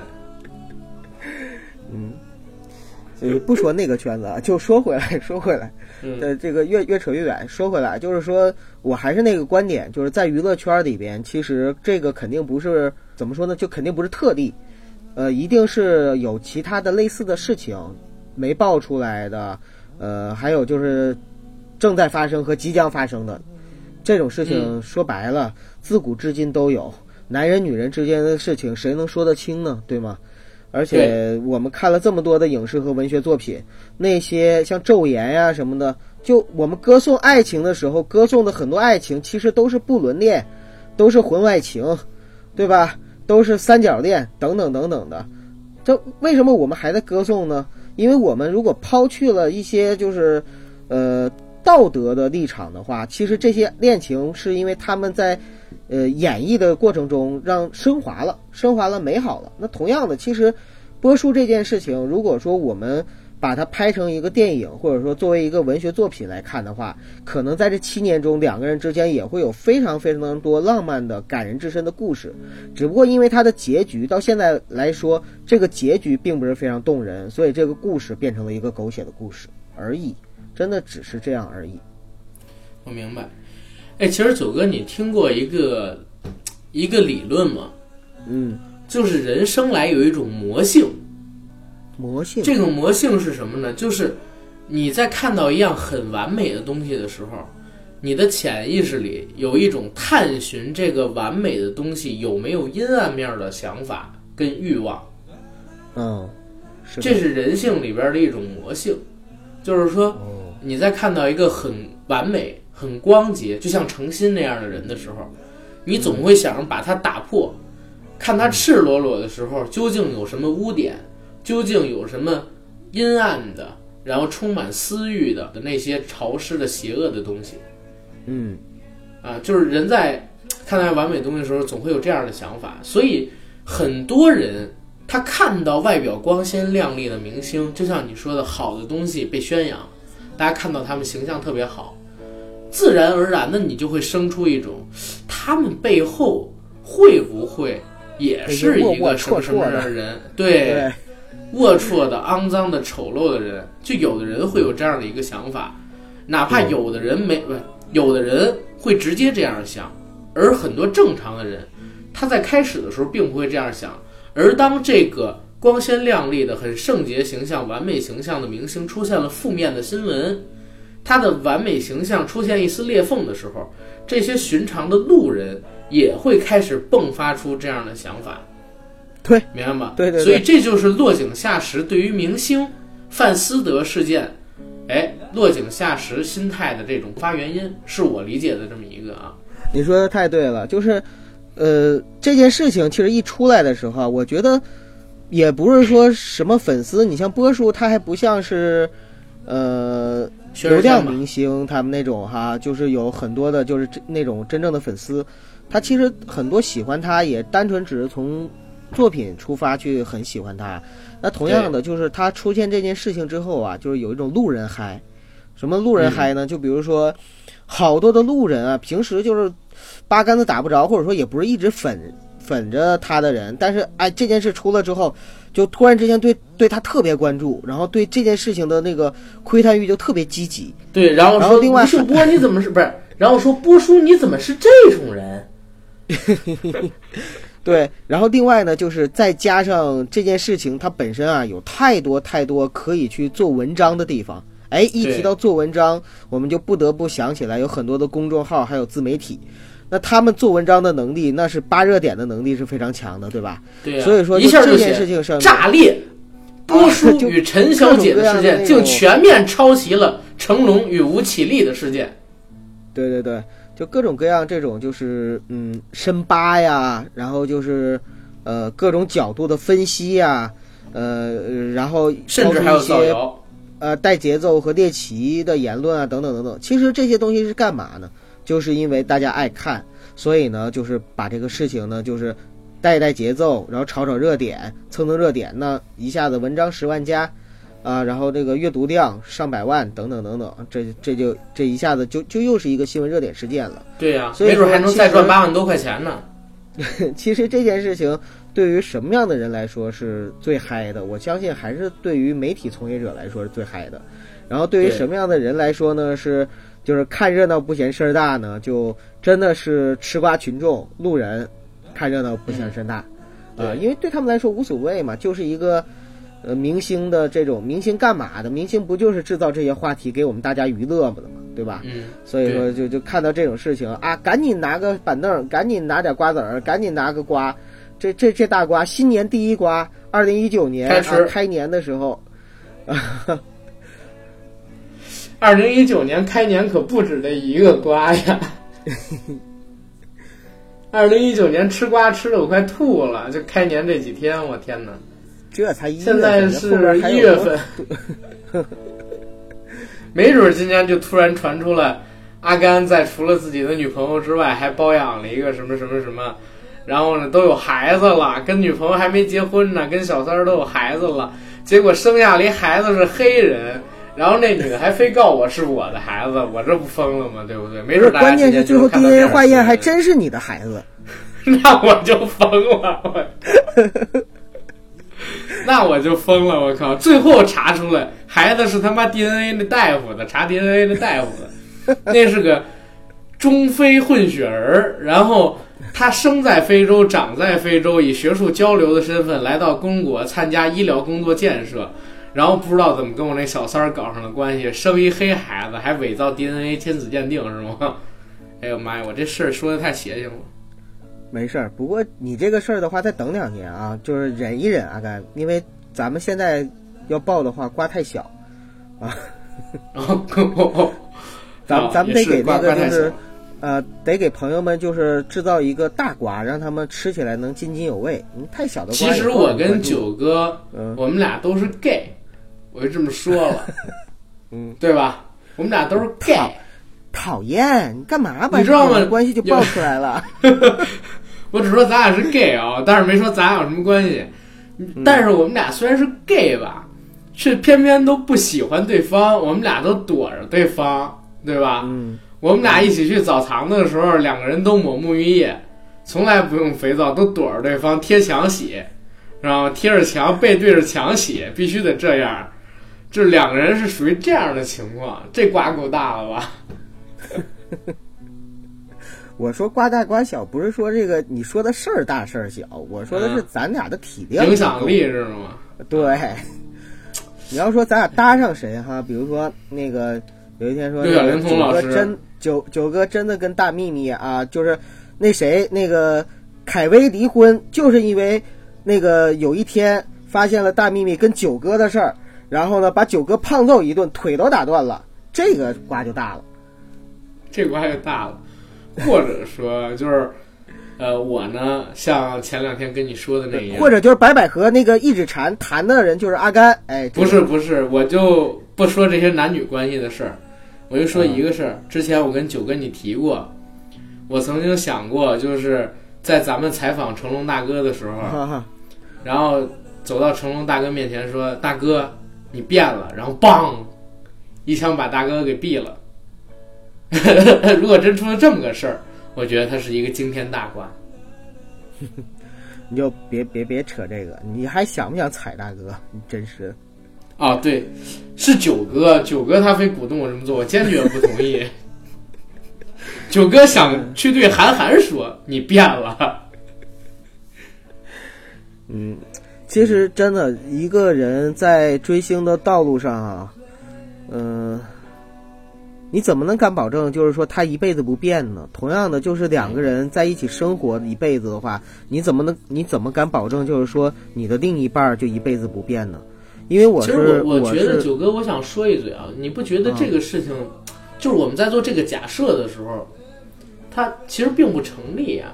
呃，不说那个圈子啊，就说回来，说回来，嗯呃，这个越越扯越远。说回来，就是说我还是那个观点，就是在娱乐圈里边，其实这个肯定不是怎么说呢，就肯定不是特例，呃，一定是有其他的类似的事情没爆出来的，呃，还有就是正在发生和即将发生的这种事情，说白了，自古至今都有。男人女人之间的事情，谁能说得清呢？对吗？而且我们看了这么多的影视和文学作品，那些像《昼颜》呀什么的，就我们歌颂爱情的时候，歌颂的很多爱情其实都是不伦恋，都是婚外情，对吧？都是三角恋等等等等的。这为什么我们还在歌颂呢？因为我们如果抛去了一些就是，呃，道德的立场的话，其实这些恋情是因为他们在呃演绎的过程中让升华了，升华了，美好了。那同样的，其实播书这件事情，如果说我们把它拍成一个电影，或者说作为一个文学作品来看的话，可能在这七年中，两个人之间也会有非常非常多浪漫的、感人至深的故事。只不过因为它的结局到现在来说，这个结局并不是非常动人，所以这个故事变成了一个狗血的故事而已，真的只是这样而已。我明白。哎，其实九哥，你听过一个一个理论吗？嗯，就是人生来有一种魔性，魔性这种魔性是什么呢？就是你在看到一样很完美的东西的时候，你的潜意识里有一种探寻这个完美的东西有没有阴暗面的想法跟欲望。嗯，是这是人性里边的一种魔性，就是说哦你在看到一个很完美、很光洁，就像诚心那样的人的时候，你总会想着把它打破，看他赤裸裸的时候究竟有什么污点，究竟有什么阴暗的，然后充满私欲的的那些潮湿的、邪恶的东西嗯啊，就是人在看待完美东西的时候，总会有这样的想法，所以很多人。他看到外表光鲜亮丽的明星，就像你说的，好的东西被宣扬，大家看到他们形象特别好，自然而然的你就会生出一种，他们背后会不会也是一个什么什么样的。人？对，对，龌龊的、肮脏的、丑陋的人，就有的人会有这样的一个想法，哪怕有的人没不，有的人会直接这样想，而很多正常的人，他在开始的时候并不会这样想，而当这个光鲜亮丽的、很圣洁形象、完美形象的明星出现了负面的新闻，他的完美形象出现一丝裂缝的时候，这些寻常的路人也会开始迸发出这样的想法。对，明白吗？对对对所以这就是落井下石对于明星范思德事件，哎，落井下石心态的这种发原因，是我理解的这么一个啊。你说的太对了，就是，呃，这件事情其实一出来的时候啊，我觉得也不是说什么粉丝，你像波叔，他还不像是，呃，薛流量明星他们那种哈，就是有很多的，就是真那种真正的粉丝，他其实很多喜欢他，也单纯只是从作品出发去很喜欢他。那同样的，就是他出现这件事情之后啊，就是有一种路人嗨。什么路人嗨呢？就比如说，好多的路人啊，平时就是八竿子打不着，或者说也不是一直粉粉着他的人，但是哎，这件事出了之后，就突然之间对对他特别关注，然后对这件事情的那个窥探欲就特别积极。对，然后说另外吴秀波你怎么是不是？然后说波叔你怎么是这种人？对，然后另外呢，就是再加上这件事情它本身啊，有太多太多可以去做文章的地方。哎，一提到做文章，我们就不得不想起来有很多的公众号还有自媒体，那他们做文章的能力，那是扒热点的能力是非常强的，对吧？对呀、所以说一下这件事情上炸裂。波叔与陈小姐的事件，竟全面抄袭了成龙与吴绮莉的事件。对对对，就各种各样这种就是嗯深扒呀，然后就是呃各种角度的分析呀，呃然后甚至还有一些造谣，呃带节奏和猎奇的言论啊等等等等。其实这些东西是干嘛呢？就是因为大家爱看，所以呢就是把这个事情呢就是带一带节奏，然后炒炒热点，蹭蹭热点，那一下子文章十万加。啊，然后这个阅读量上百万等等等等，这这就这一下子就就又是一个新闻热点事件了。对呀、所以没准还能再赚八万多块钱呢。其实这件事情对于什么样的人来说是最嗨的？我相信还是对于媒体从业者来说是最嗨的。然后对于什么样的人来说呢？是就是看热闹不嫌事儿大呢？就真的是吃瓜群众、路人看热闹不嫌事儿大啊、对因为对他们来说无所谓嘛，就是一个。呃，明星的这种明星干嘛的？明星不就是制造这些话题给我们大家娱乐嘛的嘛，对吧？嗯，所以说就就看到这种事情啊，赶紧拿个板凳，赶紧拿点瓜子儿，赶紧拿个瓜，这这这大瓜，新年第一瓜，二零一九年开啊开年的时候，二零一九年开年可不止这一个瓜呀。二零一九年吃瓜吃的我快吐了，就开年这几天，我天哪！这才一月现在，是一月份，没准儿今年就突然传出来阿甘在除了自己的女朋友之外，还包养了一个什么什么什么，然后呢都有孩子了，跟女朋友还没结婚呢，跟小三儿都有孩子了，结果生下了一孩子是黑人。然后那女的还非告我是我的孩子，我这不疯了吗？对不对？没准关键是最后 DNA 化验还真是你的孩子。那我就疯了，我，那我就疯了，我靠！最后查出来孩子是他妈 DNA 的大夫的，查 DNA 的大夫的，那是个中非混血儿，然后他生在非洲，长在非洲，以学术交流的身份来到中国参加医疗工作建设。然后不知道怎么跟我那小三儿搞上了关系，生一黑孩子，还伪造 DNA 亲子鉴定是吗？哎呦妈呀，我这事儿说的太邪性了。没事儿，不过你这个事儿的话，再等两年啊，就是忍一忍，阿甘，因为咱们现在要报的话，瓜太小，然 后咱啊咱们得给那个就是呃，得给朋友们就是制造一个大瓜，让他们吃起来能津津有味。嗯，太小的瓜其实我跟九哥，嗯我们俩都是 gay，我就这么说了，嗯，对吧？我们俩都是 gay，讨厌，你干嘛把你知道吗关系就爆出来了？我只说咱俩是 gay 啊，但是没说咱俩有什么关系。但是我们俩虽然是 gay 吧，却偏偏都不喜欢对方，我们俩都躲着对方，对吧？嗯，我们俩一起去澡堂子的时候，两个人都抹沐浴液，从来不用肥皂，都躲着对方贴墙洗，然后？贴着墙，背对着墙洗，必须得这样。这两个人是属于这样的情况，这瓜够大了吧？我说瓜大瓜小，不是说这个你说的事儿大事儿小，我说的是嗯咱俩的体量 影响力是吗？对，你要说咱俩搭上谁哈，比如说那个有一天说九老师哥真九九哥真的跟大秘密啊，就是那谁那个凯威离婚，就是因为那个有一天发现了大秘密跟九哥的事儿，然后呢把九哥胖揍一顿，腿都打断了，这个瓜就大了。这瓜就大了。或者说就是，呃，我呢，像前两天跟你说的那样，或者就是白百合那个一指禅弹的人就是阿甘，哎，不是不是，我就不说这些男女关系的事儿，我就说一个事儿。之前我跟九哥你提过，我曾经想过，就是在咱们采访成龙大哥的时候，哈哈，然后走到成龙大哥面前说：“大哥，你变了。”然后梆，一枪把大哥给毙了。如果真出了这么个事儿，我觉得他是一个惊天大瓜。你就别别别扯这个，你还想不想踩大哥？你真是的。啊，对，是九哥，九哥他非鼓动我这么做，我坚决不同意。九哥想去对韩寒说：“你变了。嗯，其实真的一个人在追星的道路上啊，嗯、你怎么能敢保证就是说他一辈子不变呢？同样的，就是两个人在一起生活一辈子的话，你怎么能你怎么敢保证就是说你的另一半儿就一辈子不变呢？因为我其是实我觉得九哥，我想说一嘴啊，你不觉得这个事情，就是我们在做这个假设的时候，它其实并不成立啊。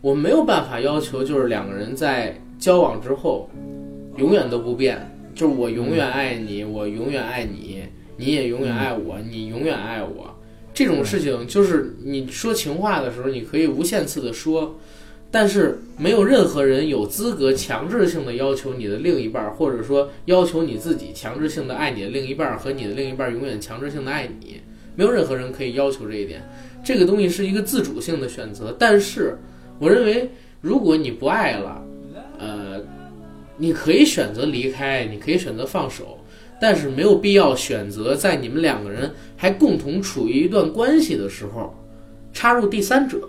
我们没有办法要求就是两个人在交往之后永远都不变，就是我永远爱你，我永远爱你，你也永远爱我，你永远爱我。这种事情就是你说情话的时候，你可以无限次的说，但是没有任何人有资格强制性的要求你的另一半儿，或者说要求你自己强制性的爱你的另一半儿和你的另一半儿永远强制性的爱你，没有任何人可以要求这一点。这个东西是一个自主性的选择，但是我认为，如果你不爱了，呃，你可以选择离开，你可以选择放手，但是没有必要选择在你们两个人还共同处于一段关系的时候插入第三者，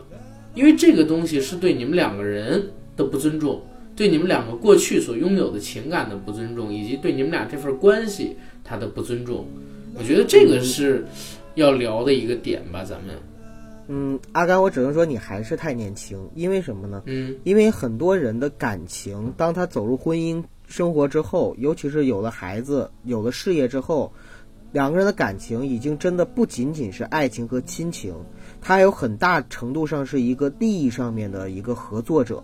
因为这个东西是对你们两个人的不尊重，对你们两个过去所拥有的情感的不尊重，以及对你们俩这份关系它的不尊重。我觉得这个是要聊的一个点吧，咱们，嗯，阿甘，我只能说你还是太年轻，因为什么呢？嗯因为很多人的感情，当他走入婚姻生活之后，尤其是有了孩子、有了事业之后，两个人的感情已经真的不仅仅是爱情和亲情，他还有很大程度上是一个利益上面的一个合作者，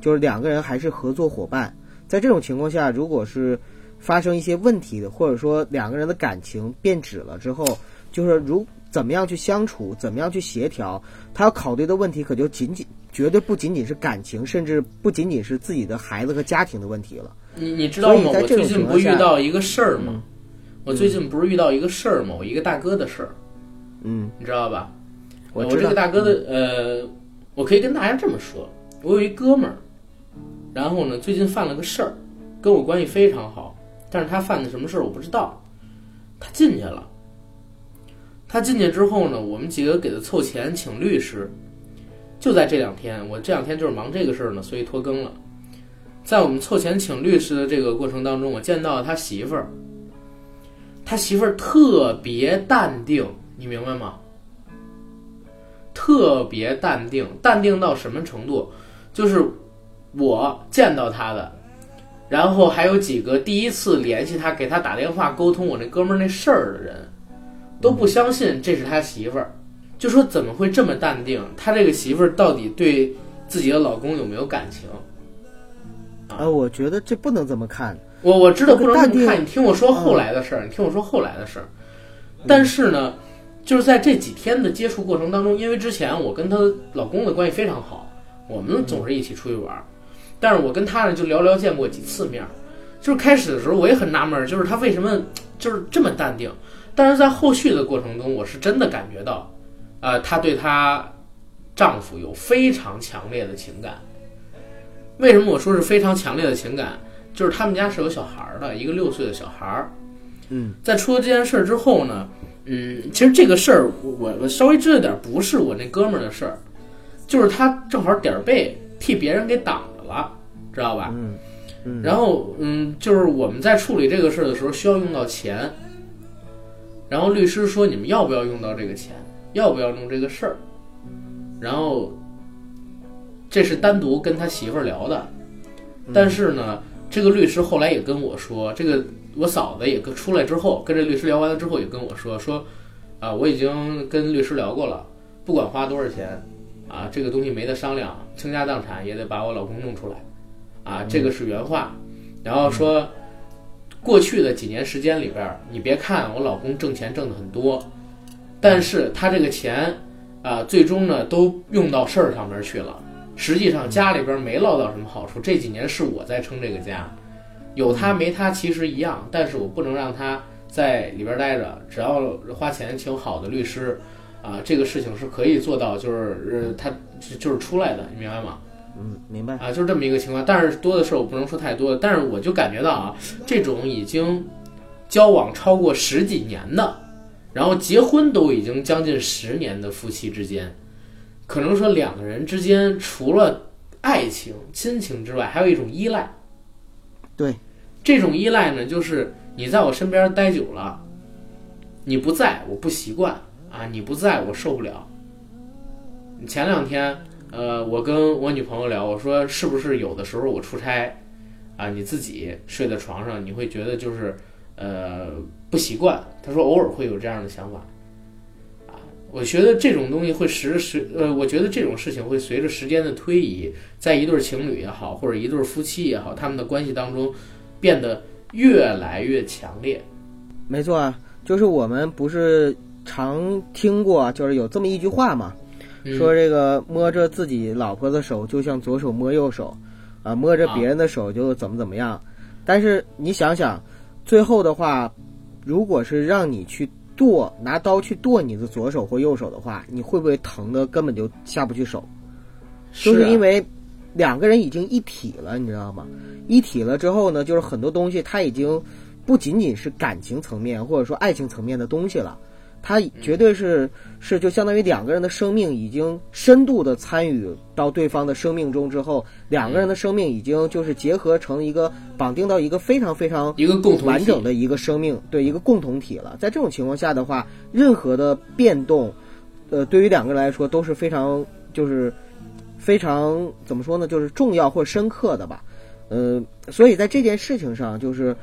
就是两个人还是合作伙伴。在这种情况下，如果是发生一些问题的，或者说两个人的感情变质了之后，就是如怎么样去相处，怎么样去协调，他要考虑的问题可就仅仅绝对不仅仅是感情，甚至不仅仅是自己的孩子和家庭的问题了。你你知道吗？我最近不是遇到一个事儿吗？嗯我最近不是遇到一个事儿吗？我一个大哥的事儿，嗯，你知道吧？我这个大哥的呃，我可以跟大家这么说，我有一哥们儿，然后呢，最近犯了个事儿，跟我关系非常好，但是他犯的什么事儿我不知道，他进去了。他进去之后呢，我们几个给他凑钱请律师，就在这两天，我这两天就是忙这个事儿呢，所以拖更了。在我们凑钱请律师的这个过程当中，我见到了他媳妇儿，他媳妇儿特别淡定，你明白吗？特别淡定，淡定到什么程度？就是我见到他的，然后还有几个第一次联系他、给他打电话沟通我那哥们儿那事儿的人，都不相信这是他媳妇儿，就说怎么会这么淡定？他这个媳妇儿到底对自己的老公有没有感情？啊，我觉得这不能这么看。我我知道不能这么看，你听我说后来的事儿，你听我说后来的事儿。但是呢，就是在这几天的接触过程当中，因为之前我跟她老公的关系非常好，我们总是一起出去玩儿，但是我跟她呢就寥寥见过几次面儿。就是开始的时候我也很纳闷儿，就是她为什么就是这么淡定，但是在后续的过程中，我是真的感觉到，呃，她对她丈夫有非常强烈的情感。为什么我说是非常强烈的情感？就是他们家是有小孩儿的，一个六岁的小孩儿。嗯，在出了这件事儿之后呢，嗯，其实这个事儿我我稍微知道点儿，不是我那哥们儿的事儿，就是他正好点儿背替别人给挡着了，知道吧？嗯嗯，然后嗯，就是我们在处理这个事儿的时候需要用到钱，然后律师说你们要不要用到这个钱，要不要弄这个事儿，然后这是单独跟他媳妇儿聊的，但是呢，这个律师后来也跟我说，这个我嫂子也跟出来之后，跟这律师聊完了之后也跟我说说，啊，我已经跟律师聊过了，不管花多少钱，啊，这个东西没得商量，倾家荡产也得把我老公弄出来。啊，这个是原话，然后说，过去的几年时间里边，你别看我老公挣钱挣的很多，但是他这个钱，啊，最终呢都用到事儿上面去了，实际上家里边没捞到什么好处。这几年是我在撑这个家，有他没他其实一样，但是我不能让他在里边待着，只要花钱请好的律师，啊，这个事情是可以做到，就是呃，他就是出来的，你明白吗？嗯，明白。啊，就是这么一个情况。但是多的事儿我不能说太多，但是我就感觉到啊，这种已经交往超过十几年的，然后结婚都已经将近十年的夫妻之间，可能说两个人之间除了爱情、亲情之外，还有一种依赖。对，这种依赖呢，就是你在我身边待久了，你不在我不习惯啊，你不在我受不了。前两天。呃，我跟我女朋友聊，我说是不是有的时候我出差，啊，你自己睡在床上，你会觉得就是呃不习惯。她说偶尔会有这样的想法，啊，我觉得这种东西会时时呃，我觉得这种事情会随着时间的推移，在一对情侣也好，或者一对夫妻也好，他们的关系当中变得越来越强烈。没错啊，就是我们不是常听过，就是有这么一句话嘛，说这个摸着自己老婆的手就像左手摸右手，啊，摸着别人的手就怎么怎么样。但是你想想，最后的话，如果是让你去剁，拿刀去剁你的左手或右手的话，你会不会疼的根本就下不去手？就是啊因为两个人已经一体了，你知道吗？一体了之后呢，就是很多东西它已经不仅仅是感情层面或者说爱情层面的东西了，它绝对是是就相当于两个人的生命已经深度的参与到对方的生命中之后，两个人的生命已经就是结合成一个绑定到一个非常非常一个共同完整的一个生命，对一个共同体了。在这种情况下的话，任何的变动，呃，对于两个人来说都是非常就是非常怎么说呢，就是重要或深刻的吧。呃，所以在这件事情上，就是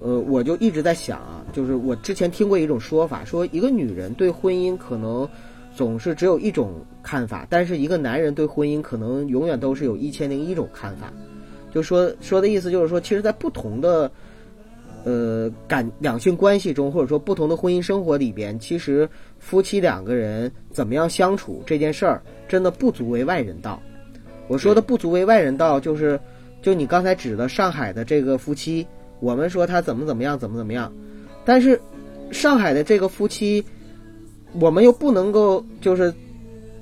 呃，我就一直在想啊，就是我之前听过一种说法，说一个女人对婚姻可能总是只有一种看法，但是一个男人对婚姻可能永远都是有一千零一种看法。就说说的意思就是说，其实，在不同的呃感两性关系中，或者说不同的婚姻生活里边，其实夫妻两个人怎么样相处这件事儿，真的不足为外人道。我说的不足为外人道，就是就你刚才指的上海的这个夫妻，我们说他怎么怎么样，怎么怎么样，但是上海的这个夫妻，我们又不能够就是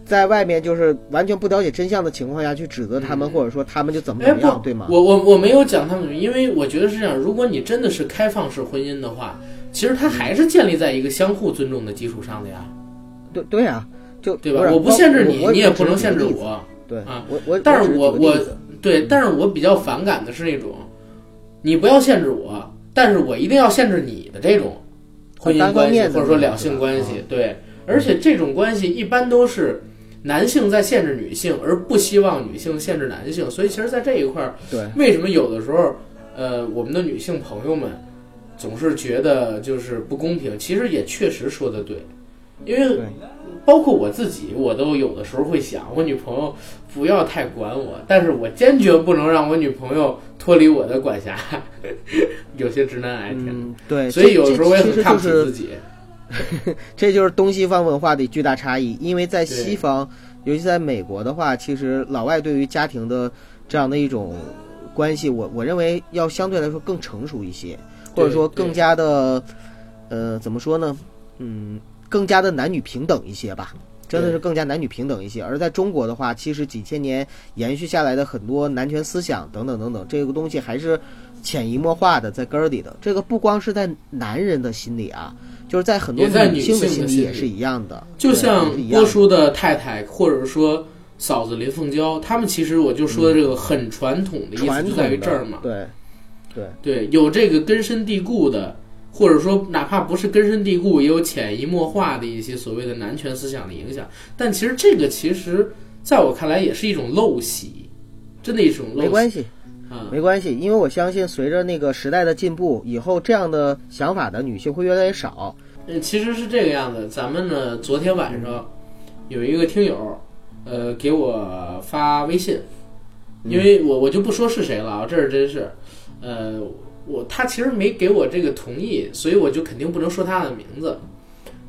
在外面就是完全不了解真相的情况下去指责他们，或者说他们就怎么怎么样，对吗？我我我没有讲他们，因为我觉得是这样，如果你真的是开放式婚姻的话，其实它还是建立在一个相互尊重的基础上的呀，对对啊，就对吧？我不限制你，你也不能限制。我。对啊，我我但是我我对，但是我比较反感的是那种，你不要限制我，但是我一定要限制你的这种婚姻关系或者说两性关系嗯，对，而且这种关系一般都是男性在限制女性，而不希望女性限制男性，所以其实，在这一块儿，对为什么有的时候，呃，我们的女性朋友们总是觉得就是不公平？其实也确实说的对，因为包括我自己，我都有的时候会想，我女朋友不要太管我，但是我坚决不能让我女朋友脱离我的管辖。有些直男癌！嗯，对，所以有时候我也这很看不起自己。这就是东西方文化的巨大差异。因为在西方，尤其在美国的话，其实老外对于家庭的这样的一种关系，我我认为要相对来说更成熟一些，或者说更加的，呃，怎么说呢？嗯，更加的男女平等一些吧。真的是更加男女平等一些，而在中国的话，其实几千年延续下来的很多男权思想等等等等，这个东西还是潜移默化的在根儿里的。这个不光是在男人的心里啊，就是在很多女性的心里也是一样的。就像波叔的太太，或者说嫂子林凤娇，他们其实我就说的这个很传统的意思就在于这儿嘛。对对对，有这个根深蒂固的，或者说哪怕不是根深蒂固，也有潜移默化的一些所谓的男权思想的影响。但其实这个其实在我看来也是一种陋习，真的一种陋习。没关系，啊，没关系，因为我相信随着那个时代的进步，以后这样的想法的女性会越来越少。呃，其实是这个样子。咱们呢，昨天晚上有一个听友，呃，给我发微信，因为我我就不说是谁了啊，这是真是，呃，我他其实没给我这个同意，所以我就肯定不能说他的名字。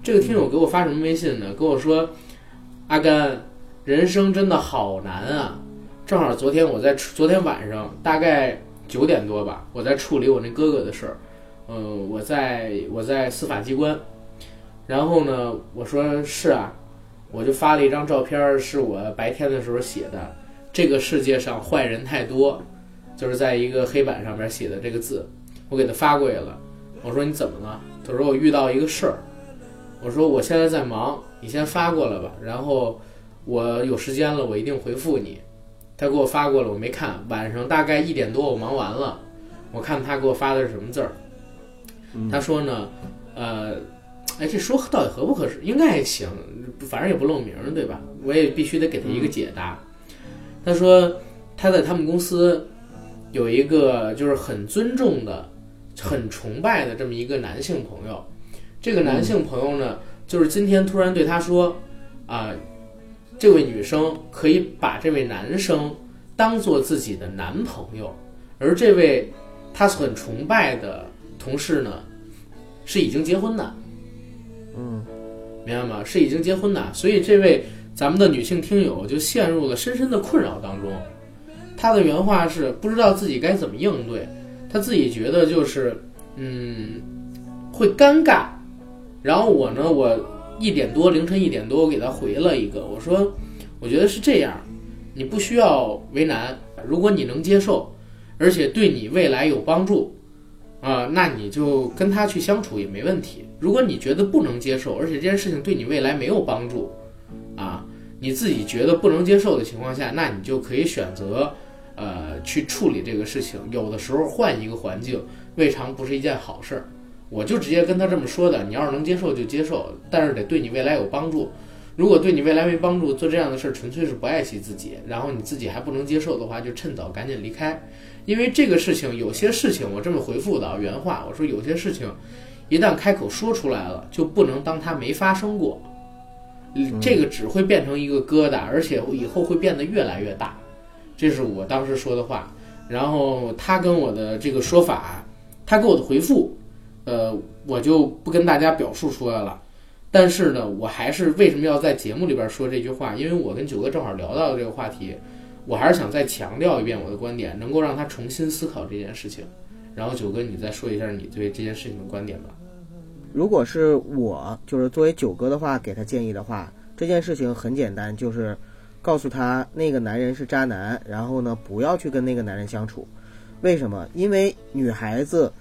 这个听友给我发什么微信呢？跟我说，阿甘，人生真的好难啊！正好昨天我在昨天晚上大概九点多吧，我在处理我那哥哥的事儿。嗯，我在我在司法机关，然后呢，我说是啊，我就发了一张照片，是我白天的时候写的。这个世界上坏人太多，就是在一个黑板上面写的这个字，我给他发过去了。我说你怎么了？他说我遇到一个事儿。我说我现在在忙，你先发过来吧，然后我有时间了，我一定回复你。他给我发过来，我没看。晚上大概一点多，我忙完了，我看他给我发的是什么字儿。他说呢，呃，哎，这说到底合不合适？应该也行，反正也不露名儿，对吧？我也必须得给他一个解答。他说他在他们公司有一个就是很尊重的、很崇拜的这么一个男性朋友。这个男性朋友呢，就是今天突然对他说，啊、这位女生可以把这位男生当做自己的男朋友，而这位他很崇拜的同事呢，是已经结婚的。嗯，明白吗？是已经结婚的，所以这位咱们的女性听友就陷入了深深的困扰当中。他的原话是不知道自己该怎么应对，他自己觉得就是嗯会尴尬。然后我呢，我一点多凌晨一点多，我给他回了一个，我说我觉得是这样，你不需要为难，如果你能接受，而且对你未来有帮助，啊、那你就跟他去相处也没问题。如果你觉得不能接受，而且这件事情对你未来没有帮助，啊，你自己觉得不能接受的情况下，那你就可以选择，呃，去处理这个事情。有的时候换一个环境，未尝不是一件好事儿。我就直接跟他这么说的，你要是能接受就接受，但是得对你未来有帮助。如果对你未来没帮助，做这样的事儿纯粹是不爱惜自己，然后你自己还不能接受的话，就趁早赶紧离开。因为这个事情，有些事情我这么回复的啊原话，我说有些事情一旦开口说出来了，就不能当它没发生过，嗯这个只会变成一个疙瘩，而且以后会变得越来越大。这是我当时说的话。然后他跟我的这个说法他给我的回复，呃，我就不跟大家表述出来了。但是呢，我还是为什么要在节目里边说这句话？因为我跟九哥正好聊到了这个话题，我还是想再强调一遍我的观点，能够让他重新思考这件事情。然后九哥，你再说一下你对这件事情的观点吧。如果是我，就是作为九哥的话，给他建议的话，这件事情很简单，就是告诉他那个男人是渣男，然后呢，不要去跟那个男人相处。为什么？因为女孩子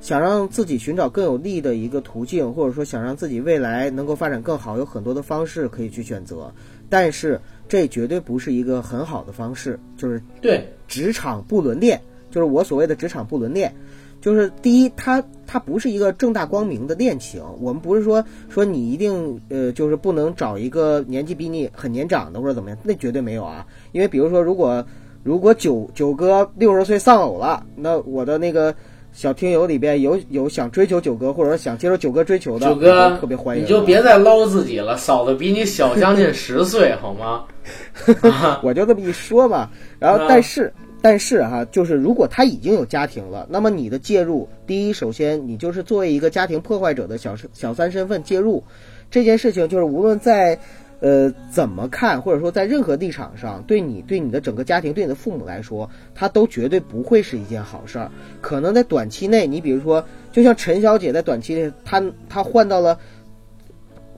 想让自己寻找更有利的一个途径，或者说想让自己未来能够发展更好，有很多的方式可以去选择，但是这绝对不是一个很好的方式，就是对，职场不伦恋，就是我所谓的职场不伦恋。就是第一，他它不是一个正大光明的恋情，我们不是说说你一定呃就是不能找一个年纪比你很年长的或者怎么样，那绝对没有啊。因为比如说，如果如果九九哥六十岁丧偶了，那我的那个小听友里边有有想追求九哥或者说想接受九哥追求的，九哥特别欢迎。你就别再捞自己了，嫂子比你小将近十岁，好吗？我就这么一说嘛。然后啊但是。但是哈，就是如果他已经有家庭了，那么你的介入，第一，首先你就是作为一个家庭破坏者的小小三身份介入，这件事情就是无论在，呃怎么看，或者说在任何立场上，对你对你的整个家庭，对你的父母来说，他都绝对不会是一件好事儿。可能在短期内，你比如说，就像陈小姐在短期内，她她换到了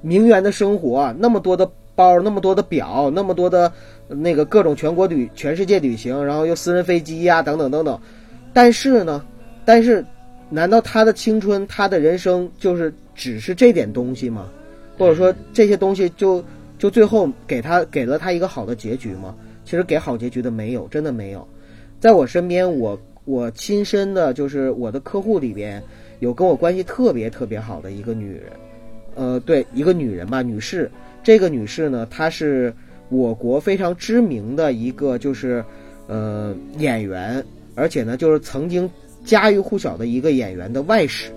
名媛的生活，那么多的包，那么多的表，那么多的。那个各种全国旅、全世界旅行，然后又私人飞机呀、等等等等，但是呢，但是，难道他的青春、他的人生就是只是这点东西吗？或者说这些东西就就最后给他给了他一个好的结局吗？其实给好结局的没有，真的没有。在我身边，我我亲身的就是我的客户里边有跟我关系特别特别好的一个女人，呃，对，一个女人吧，女士。这个女士呢，她是。我国非常知名的一个就是，呃，演员，而且呢，就是曾经家喻户晓的一个演员的外室，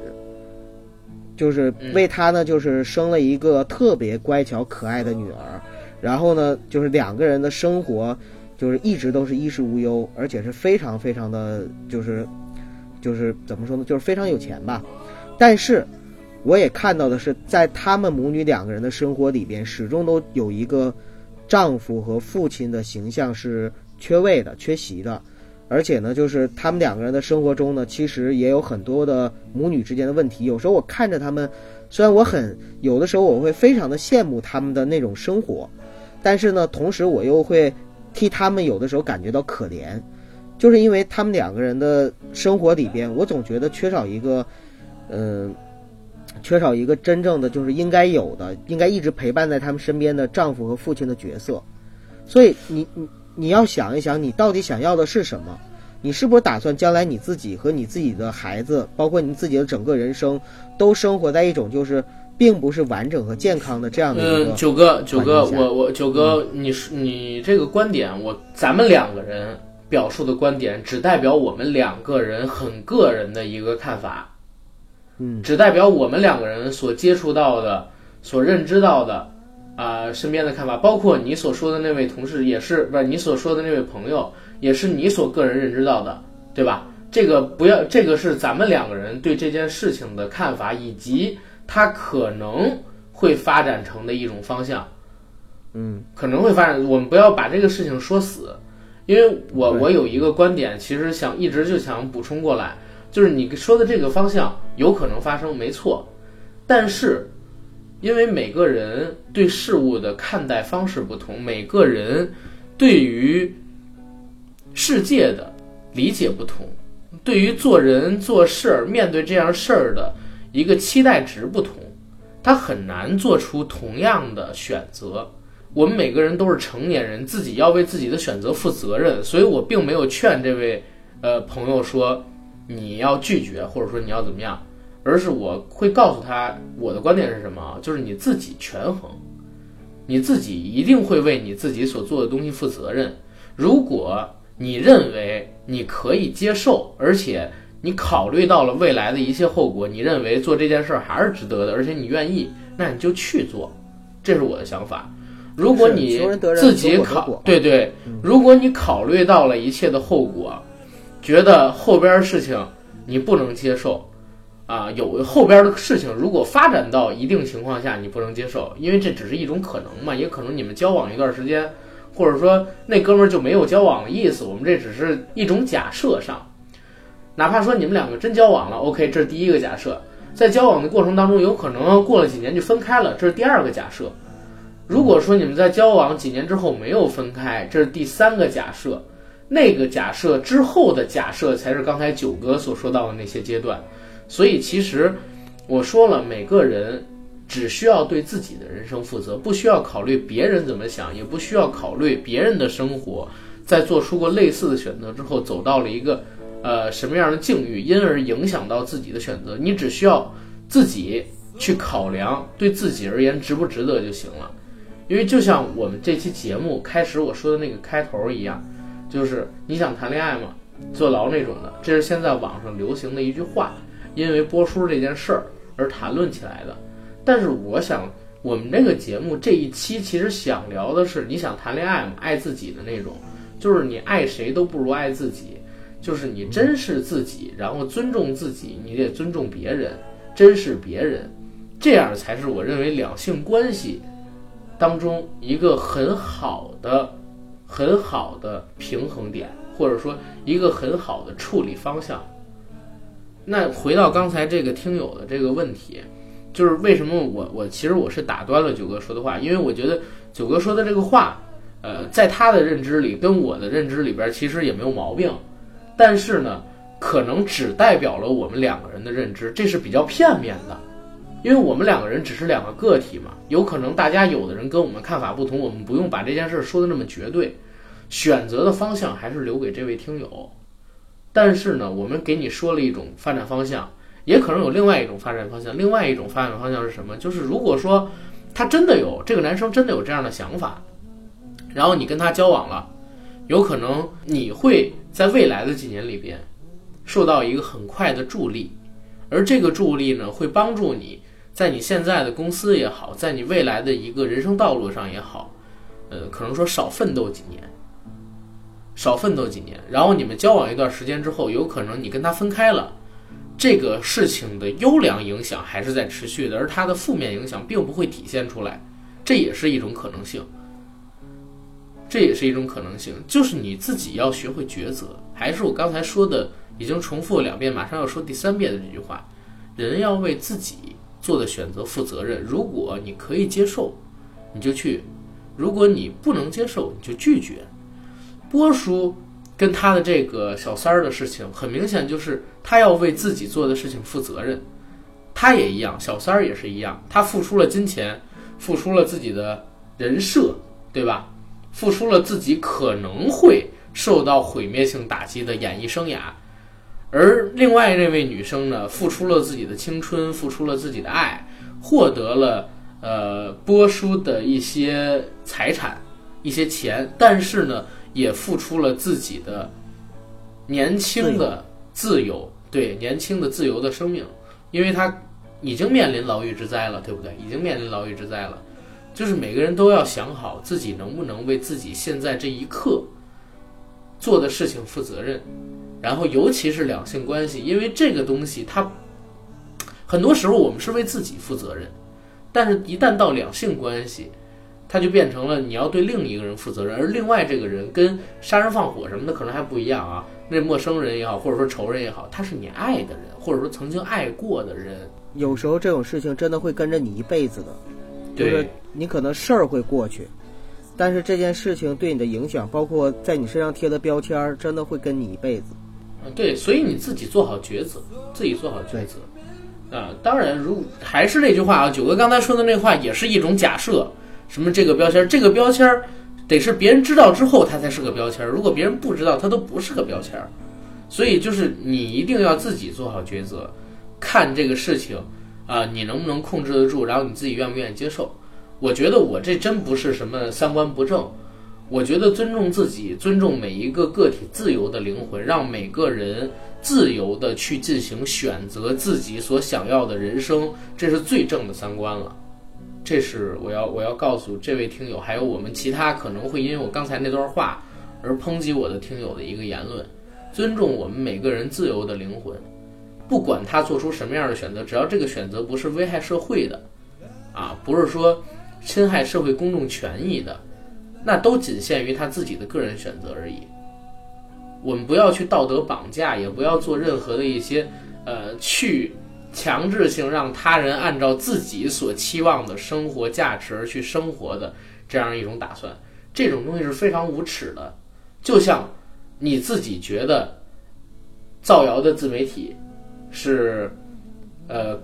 就是为他呢，就是生了一个特别乖巧可爱的女儿，然后呢，就是两个人的生活就是一直都是衣食无忧，而且是非常非常的，就是就是怎么说呢，就是非常有钱吧。但是我也看到的是，在他们母女两个人的生活里边，始终都有一个。丈夫和父亲的形象是缺位的、缺席的，而且呢，就是他们两个人的生活中呢，其实也有很多的母女之间的问题。有时候我看着他们，虽然我很有的时候我会非常的羡慕他们的那种生活，但是呢，同时我又会替他们有的时候感觉到可怜，就是因为他们两个人的生活里边，我总觉得缺少一个，嗯。缺少一个真正的就是应该有的，应该一直陪伴在他们身边的丈夫和父亲的角色。所以你你你要想一想，你到底想要的是什么？你是不是打算将来你自己和你自己的孩子，包括你自己的整个人生，都生活在一种就是并不是完整和健康的这样的一个？嗯，九哥，九哥，我我九哥，你你这个观点，我咱们两个人表述的观点，只代表我们两个人很个人的一个看法。嗯，只代表我们两个人所接触到的、所认知到的，啊、身边的看法，包括你所说的那位同事，也是不是你所说的那位朋友，也是你所个人认知到的，对吧？这个不要，这个是咱们两个人对这件事情的看法，以及它可能会发展成的一种方向，嗯，可能会发展。我们不要把这个事情说死，因为我我有一个观点，其实想一直就想补充过来。就是你说的这个方向有可能发生，没错，但是因为每个人对事物的看待方式不同，每个人对于世界的理解不同，对于做人做事儿、面对这样事儿的一个期待值不同，他很难做出同样的选择。我们每个人都是成年人，自己要为自己的选择负责任，所以我并没有劝这位呃朋友说。你要拒绝，或者说你要怎么样，而是我会告诉他我的观点是什么啊，就是你自己权衡，你自己一定会为你自己所做的东西负责任。如果你认为你可以接受，而且你考虑到了未来的一切后果，你认为做这件事儿还是值得的，而且你愿意，那你就去做，这是我的想法。如果你自己考，对对，如果你考虑到了一切的后果，觉得后边事情你不能接受，啊，有后边的事情如果发展到一定情况下你不能接受，因为这只是一种可能嘛，也可能你们交往一段时间，或者说那哥们儿就没有交往的意思，我们这只是一种假设上，哪怕说你们两个真交往了，OK，这是第一个假设，在交往的过程当中，有可能过了几年就分开了，这是第二个假设。如果说你们在交往几年之后没有分开，这是第三个假设。那个假设之后的假设才是刚才九哥所说到的那些阶段。所以其实我说了，每个人只需要对自己的人生负责，不需要考虑别人怎么想，也不需要考虑别人的生活。在做出过类似的选择之后，走到了一个呃什么样的境遇，因而影响到自己的选择，你只需要自己去考量，对自己而言值不值得就行了。因为就像我们这期节目开始我说的那个开头一样，就是你想谈恋爱吗？坐牢那种的，这是现在网上流行的一句话，因为播书这件事儿而谈论起来的。但是我想，我们这个节目这一期其实想聊的是，你想谈恋爱吗？爱自己的那种，就是你爱谁都不如爱自己，就是你珍视自己，然后尊重自己，你得尊重别人，珍视别人，这样才是我认为两性关系。当中一个很好的、很好的平衡点，或者说一个很好的处理方向。那回到刚才这个听友的这个问题，就是为什么我我其实我是打断了九哥说的话，因为我觉得九哥说的这个话，呃，在他的认知里跟我的认知里边其实也没有毛病，但是呢，可能只代表了我们两个人的认知，这是比较片面的。因为我们两个人只是两个个体嘛，有可能大家有的人跟我们看法不同，我们不用把这件事说的那么绝对，选择的方向还是留给这位听友。但是呢，我们给你说了一种发展方向，也可能有另外一种发展方向。另外一种发展方向是什么？就是如果说他真的有这个男生真的有这样的想法，然后你跟他交往了，有可能你会在未来的几年里边受到一个很快的助力，而这个助力呢，会帮助你。在你现在的公司也好，在你未来的一个人生道路上也好，呃，可能说少奋斗几年，少奋斗几年，然后你们交往一段时间之后，有可能你跟他分开了，这个事情的优良影响还是在持续的，而它的负面影响并不会体现出来，这也是一种可能性，这也是一种可能性，就是你自己要学会抉择，还是我刚才说的，已经重复了两遍，马上要说第三遍的这句话，人要为自己。做的选择负责任。如果你可以接受，你就去；如果你不能接受，你就拒绝。波叔跟他的这个小三儿的事情，很明显就是他要为自己做的事情负责任。他也一样，小三儿也是一样，他付出了金钱，付出了自己的人设，对吧？付出了自己可能会受到毁灭性打击的演艺生涯。而另外那位女生呢，付出了自己的青春，付出了自己的爱，获得了呃波叔的一些财产、一些钱，但是呢，也付出了自己的年轻的自由，对年轻的自由的生命，因为她已经面临牢狱之灾了，对不对？已经面临牢狱之灾了，就是每个人都要想好自己能不能为自己现在这一刻做的事情负责任。然后，尤其是两性关系，因为这个东西，它很多时候我们是为自己负责任，但是一旦到两性关系，它就变成了你要对另一个人负责任，而另外这个人跟杀人放火什么的可能还不一样啊。那陌生人也好，或者说仇人也好，他是你爱的人，或者说曾经爱过的人。有时候这种事情真的会跟着你一辈子的，就是对你可能事儿会过去，但是这件事情对你的影响，包括在你身上贴的标签儿，真的会跟你一辈子。啊，对，所以你自己做好抉择，自己做好抉择。啊，当然，如还是那句话啊，九哥刚才说的那话也是一种假设。什么这个标签儿，这个标签儿得是别人知道之后，它才是个标签儿。如果别人不知道，它都不是个标签儿。所以就是你一定要自己做好抉择，看这个事情啊，你能不能控制得住，然后你自己愿不愿意接受。我觉得我这真不是什么三观不正，我觉得尊重自己，尊重每一个个体自由的灵魂，让每个人自由的去进行选择自己所想要的人生，这是最正的三观了。这是我要我要告诉这位听友，还有我们其他可能会因为我刚才那段话而抨击我的听友的一个言论：尊重我们每个人自由的灵魂，不管他做出什么样的选择，只要这个选择不是危害社会的，啊，不是说侵害社会公众权益的，那都仅限于他自己的个人选择而已。我们不要去道德绑架，也不要做任何的一些呃去强制性让他人按照自己所期望的生活价值而去生活的这样一种打算。这种东西是非常无耻的，就像你自己觉得造谣的自媒体是呃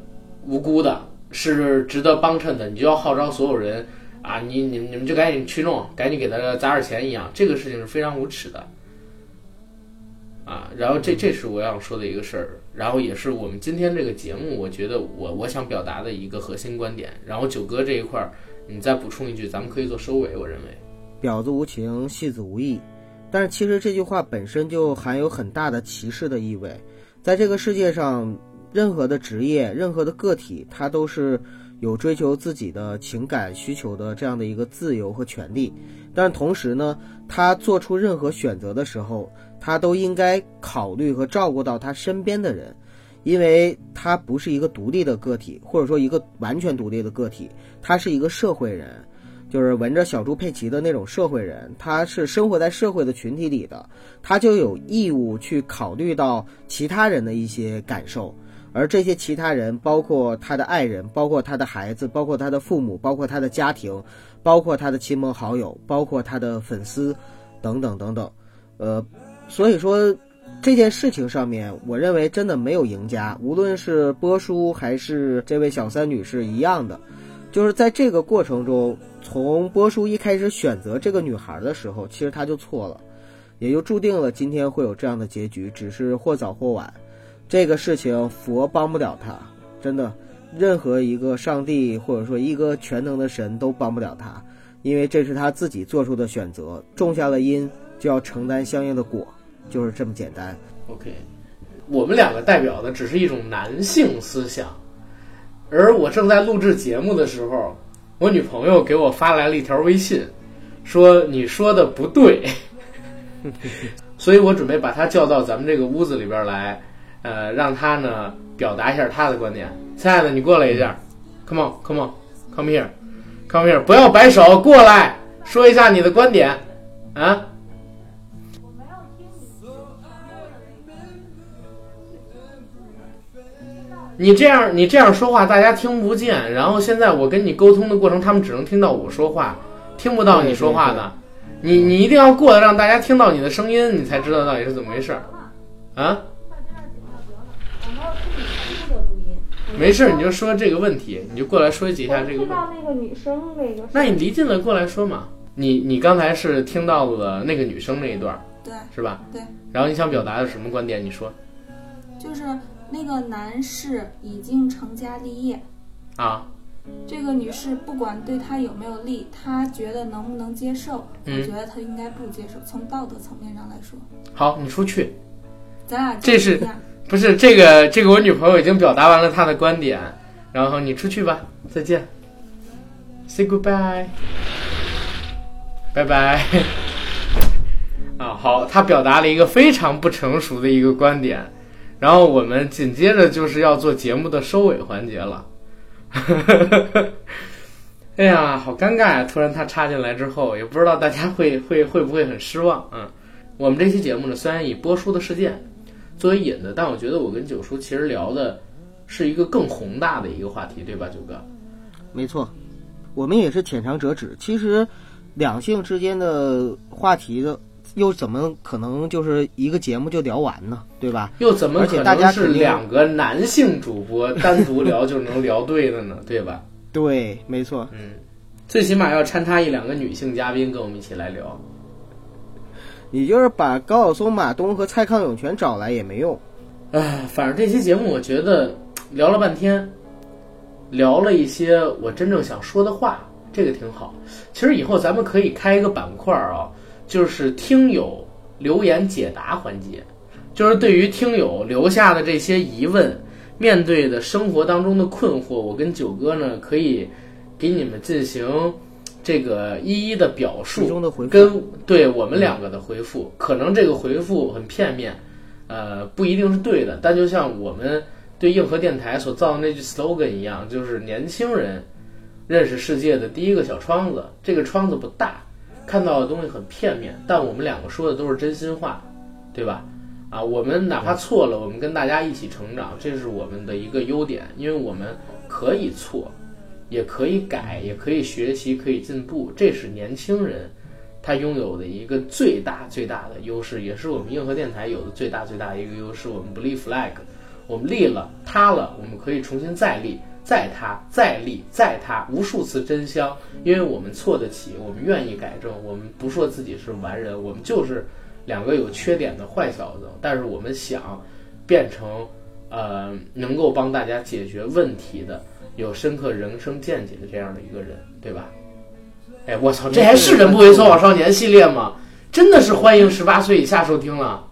无辜的，是值得帮衬的，你就要号召所有人啊，你你你们就赶紧去弄，赶紧给他砸点钱一样，这个事情是非常无耻的。啊，然后这这是我想说的一个事儿，然后也是我们今天这个节目，我觉得我我想表达的一个核心观点。然后九哥这一块儿，你再补充一句，咱们可以做收尾。我认为，婊子无情，戏子无义。但是其实这句话本身就含有很大的歧视的意味。在这个世界上，任何的职业、任何的个体，他都是有追求自己的情感需求的这样的一个自由和权利。但同时呢，他做出任何选择的时候，他都应该考虑和照顾到他身边的人，因为他不是一个独立的个体，或者说一个完全独立的个体，他是一个社会人。就是闻着小猪佩奇的那种社会人，他是生活在社会的群体里的，他就有义务去考虑到其他人的一些感受，而这些其他人包括他的爱人，包括他的孩子，包括他的父母，包括他的家庭，包括他的亲朋好友，包括他的粉丝，等等等等，呃，所以说这件事情上面，我认为真的没有赢家，无论是波叔还是这位小三女士一样的，就是在这个过程中。从波叔一开始选择这个女孩的时候，其实他就错了，也就注定了今天会有这样的结局。只是或早或晚，这个事情佛帮不了他，真的，任何一个上帝或者说一个全能的神都帮不了他，因为这是他自己做出的选择，种下了因就要承担相应的果，就是这么简单。OK，我们两个代表的只是一种男性思想，而我正在录制节目的时候。我女朋友给我发来了一条微信，说你说的不对，所以我准备把她叫到咱们这个屋子里边来，呃，让他呢表达一下他的观点。亲爱的，你过来一下，Come on，Come on，Come here，Come here，不要摆手，过来说一下你的观点，啊。你这样，你这样说话，大家听不见。然后现在我跟你沟通的过程，他们只能听到我说话，听不到你说话的。你你一定要过来，让大家听到你的声音，你才知道到底是怎么回事儿。啊？没事，你就说这个问题，你就过来说几下这个问题。听到那个女生那个，那你离近了过来说嘛。你你刚才是听到了那个女生那一段，对是吧？对。然后你想表达的什么观点？你说。就是那个男士已经成家立业，啊，这个女士不管对他有没有利，她觉得能不能接受？嗯我觉得她应该不接受。从道德层面上来说，好，你出去。咱俩这是。不是这个这个，我女朋友已经表达完了她的观点，然后你出去吧，再见，say goodbye，拜拜。啊，好，她表达了一个非常不成熟的一个观点，然后我们紧接着就是要做节目的收尾环节了。哎呀，好尴尬呀！突然她插进来之后，也不知道大家会会会不会很失望。嗯，我们这期节目呢，虽然以波叔的事件。作为引子，但我觉得我跟九叔其实聊的是一个更宏大的一个话题，对吧，九哥？没错，我们也是浅尝辄止。其实，两性之间的话题的，又怎么可能就是一个节目就聊完呢？对吧？又怎么而且可能是两个男性主播单独聊就能聊对的呢？对吧？对，没错。嗯，最起码要掺插一两个女性嘉宾跟我们一起来聊。你就是把高晓松、马东和蔡康永全找来也没用。唉，反正这期节目我觉得聊了半天，聊了一些我真正想说的话，这个挺好。其实以后咱们可以开一个板块啊，就是听友留言解答环节，就是对于听友留下的这些疑问，面对的生活当中的困惑，我跟九哥呢可以给你们进行这个一一的表述，的跟对我们两个的回复，可能这个回复很片面，呃，不一定是对的。但就像我们对硬核电台所造的那句 slogan 一样，就是年轻人认识世界的第一个小窗子。这个窗子不大，看到的东西很片面，但我们两个说的都是真心话，对吧？啊，我们哪怕错了，我们跟大家一起成长，这是我们的一个优点，因为我们可以错，也可以改，也可以学习，可以进步，这是年轻人他拥有的一个最大最大的优势，也是我们硬核电台有的最大最大的一个优势。我们不立 flag，我们立了塌了，我们可以重新再立，再塌，再立，再塌，无数次真香，因为我们错得起，我们愿意改正，我们不说自己是完人，我们就是两个有缺点的坏小子，但是我们想变成呃能够帮大家解决问题的、有深刻人生见解的这样的一个人，对吧？哎，我操，这还是人不猥琐往少年系列吗？真的是欢迎十八岁以下收听了。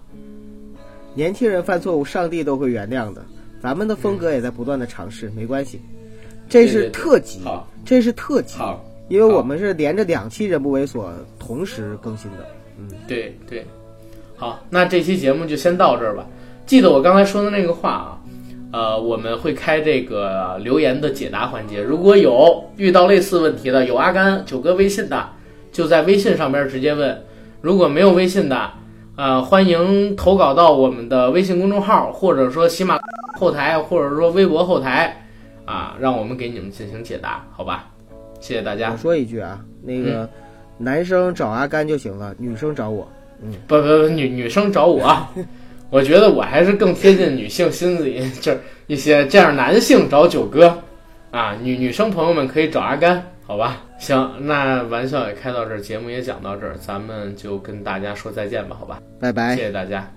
年轻人犯错误，上帝都会原谅的。咱们的风格也在不断的尝试，没关系。这是对对对特辑，好，这是特辑，因为我们是连着两期人不猥琐同时更新的。嗯对对，好，那这期节目就先到这儿吧。记得我刚才说的那个话啊，呃，我们会开这个留言的解答环节，如果有遇到类似问题的，有阿甘九哥微信的，就在微信上边直接问；如果没有微信的，呃，欢迎投稿到我们的微信公众号，或者说喜马后台，或者说微博后台，啊，让我们给你们进行解答，好吧？谢谢大家我。说一句啊，那个男生找阿甘就行了，女生找我。嗯不不不，女女生找我，我觉得我还是更贴近女性心理，就是一些这样男性找九哥，啊，女女生朋友们可以找阿甘，好吧？行，那玩笑也开到这儿，节目也讲到这儿，咱们就跟大家说再见吧，好吧？拜拜谢。谢大家。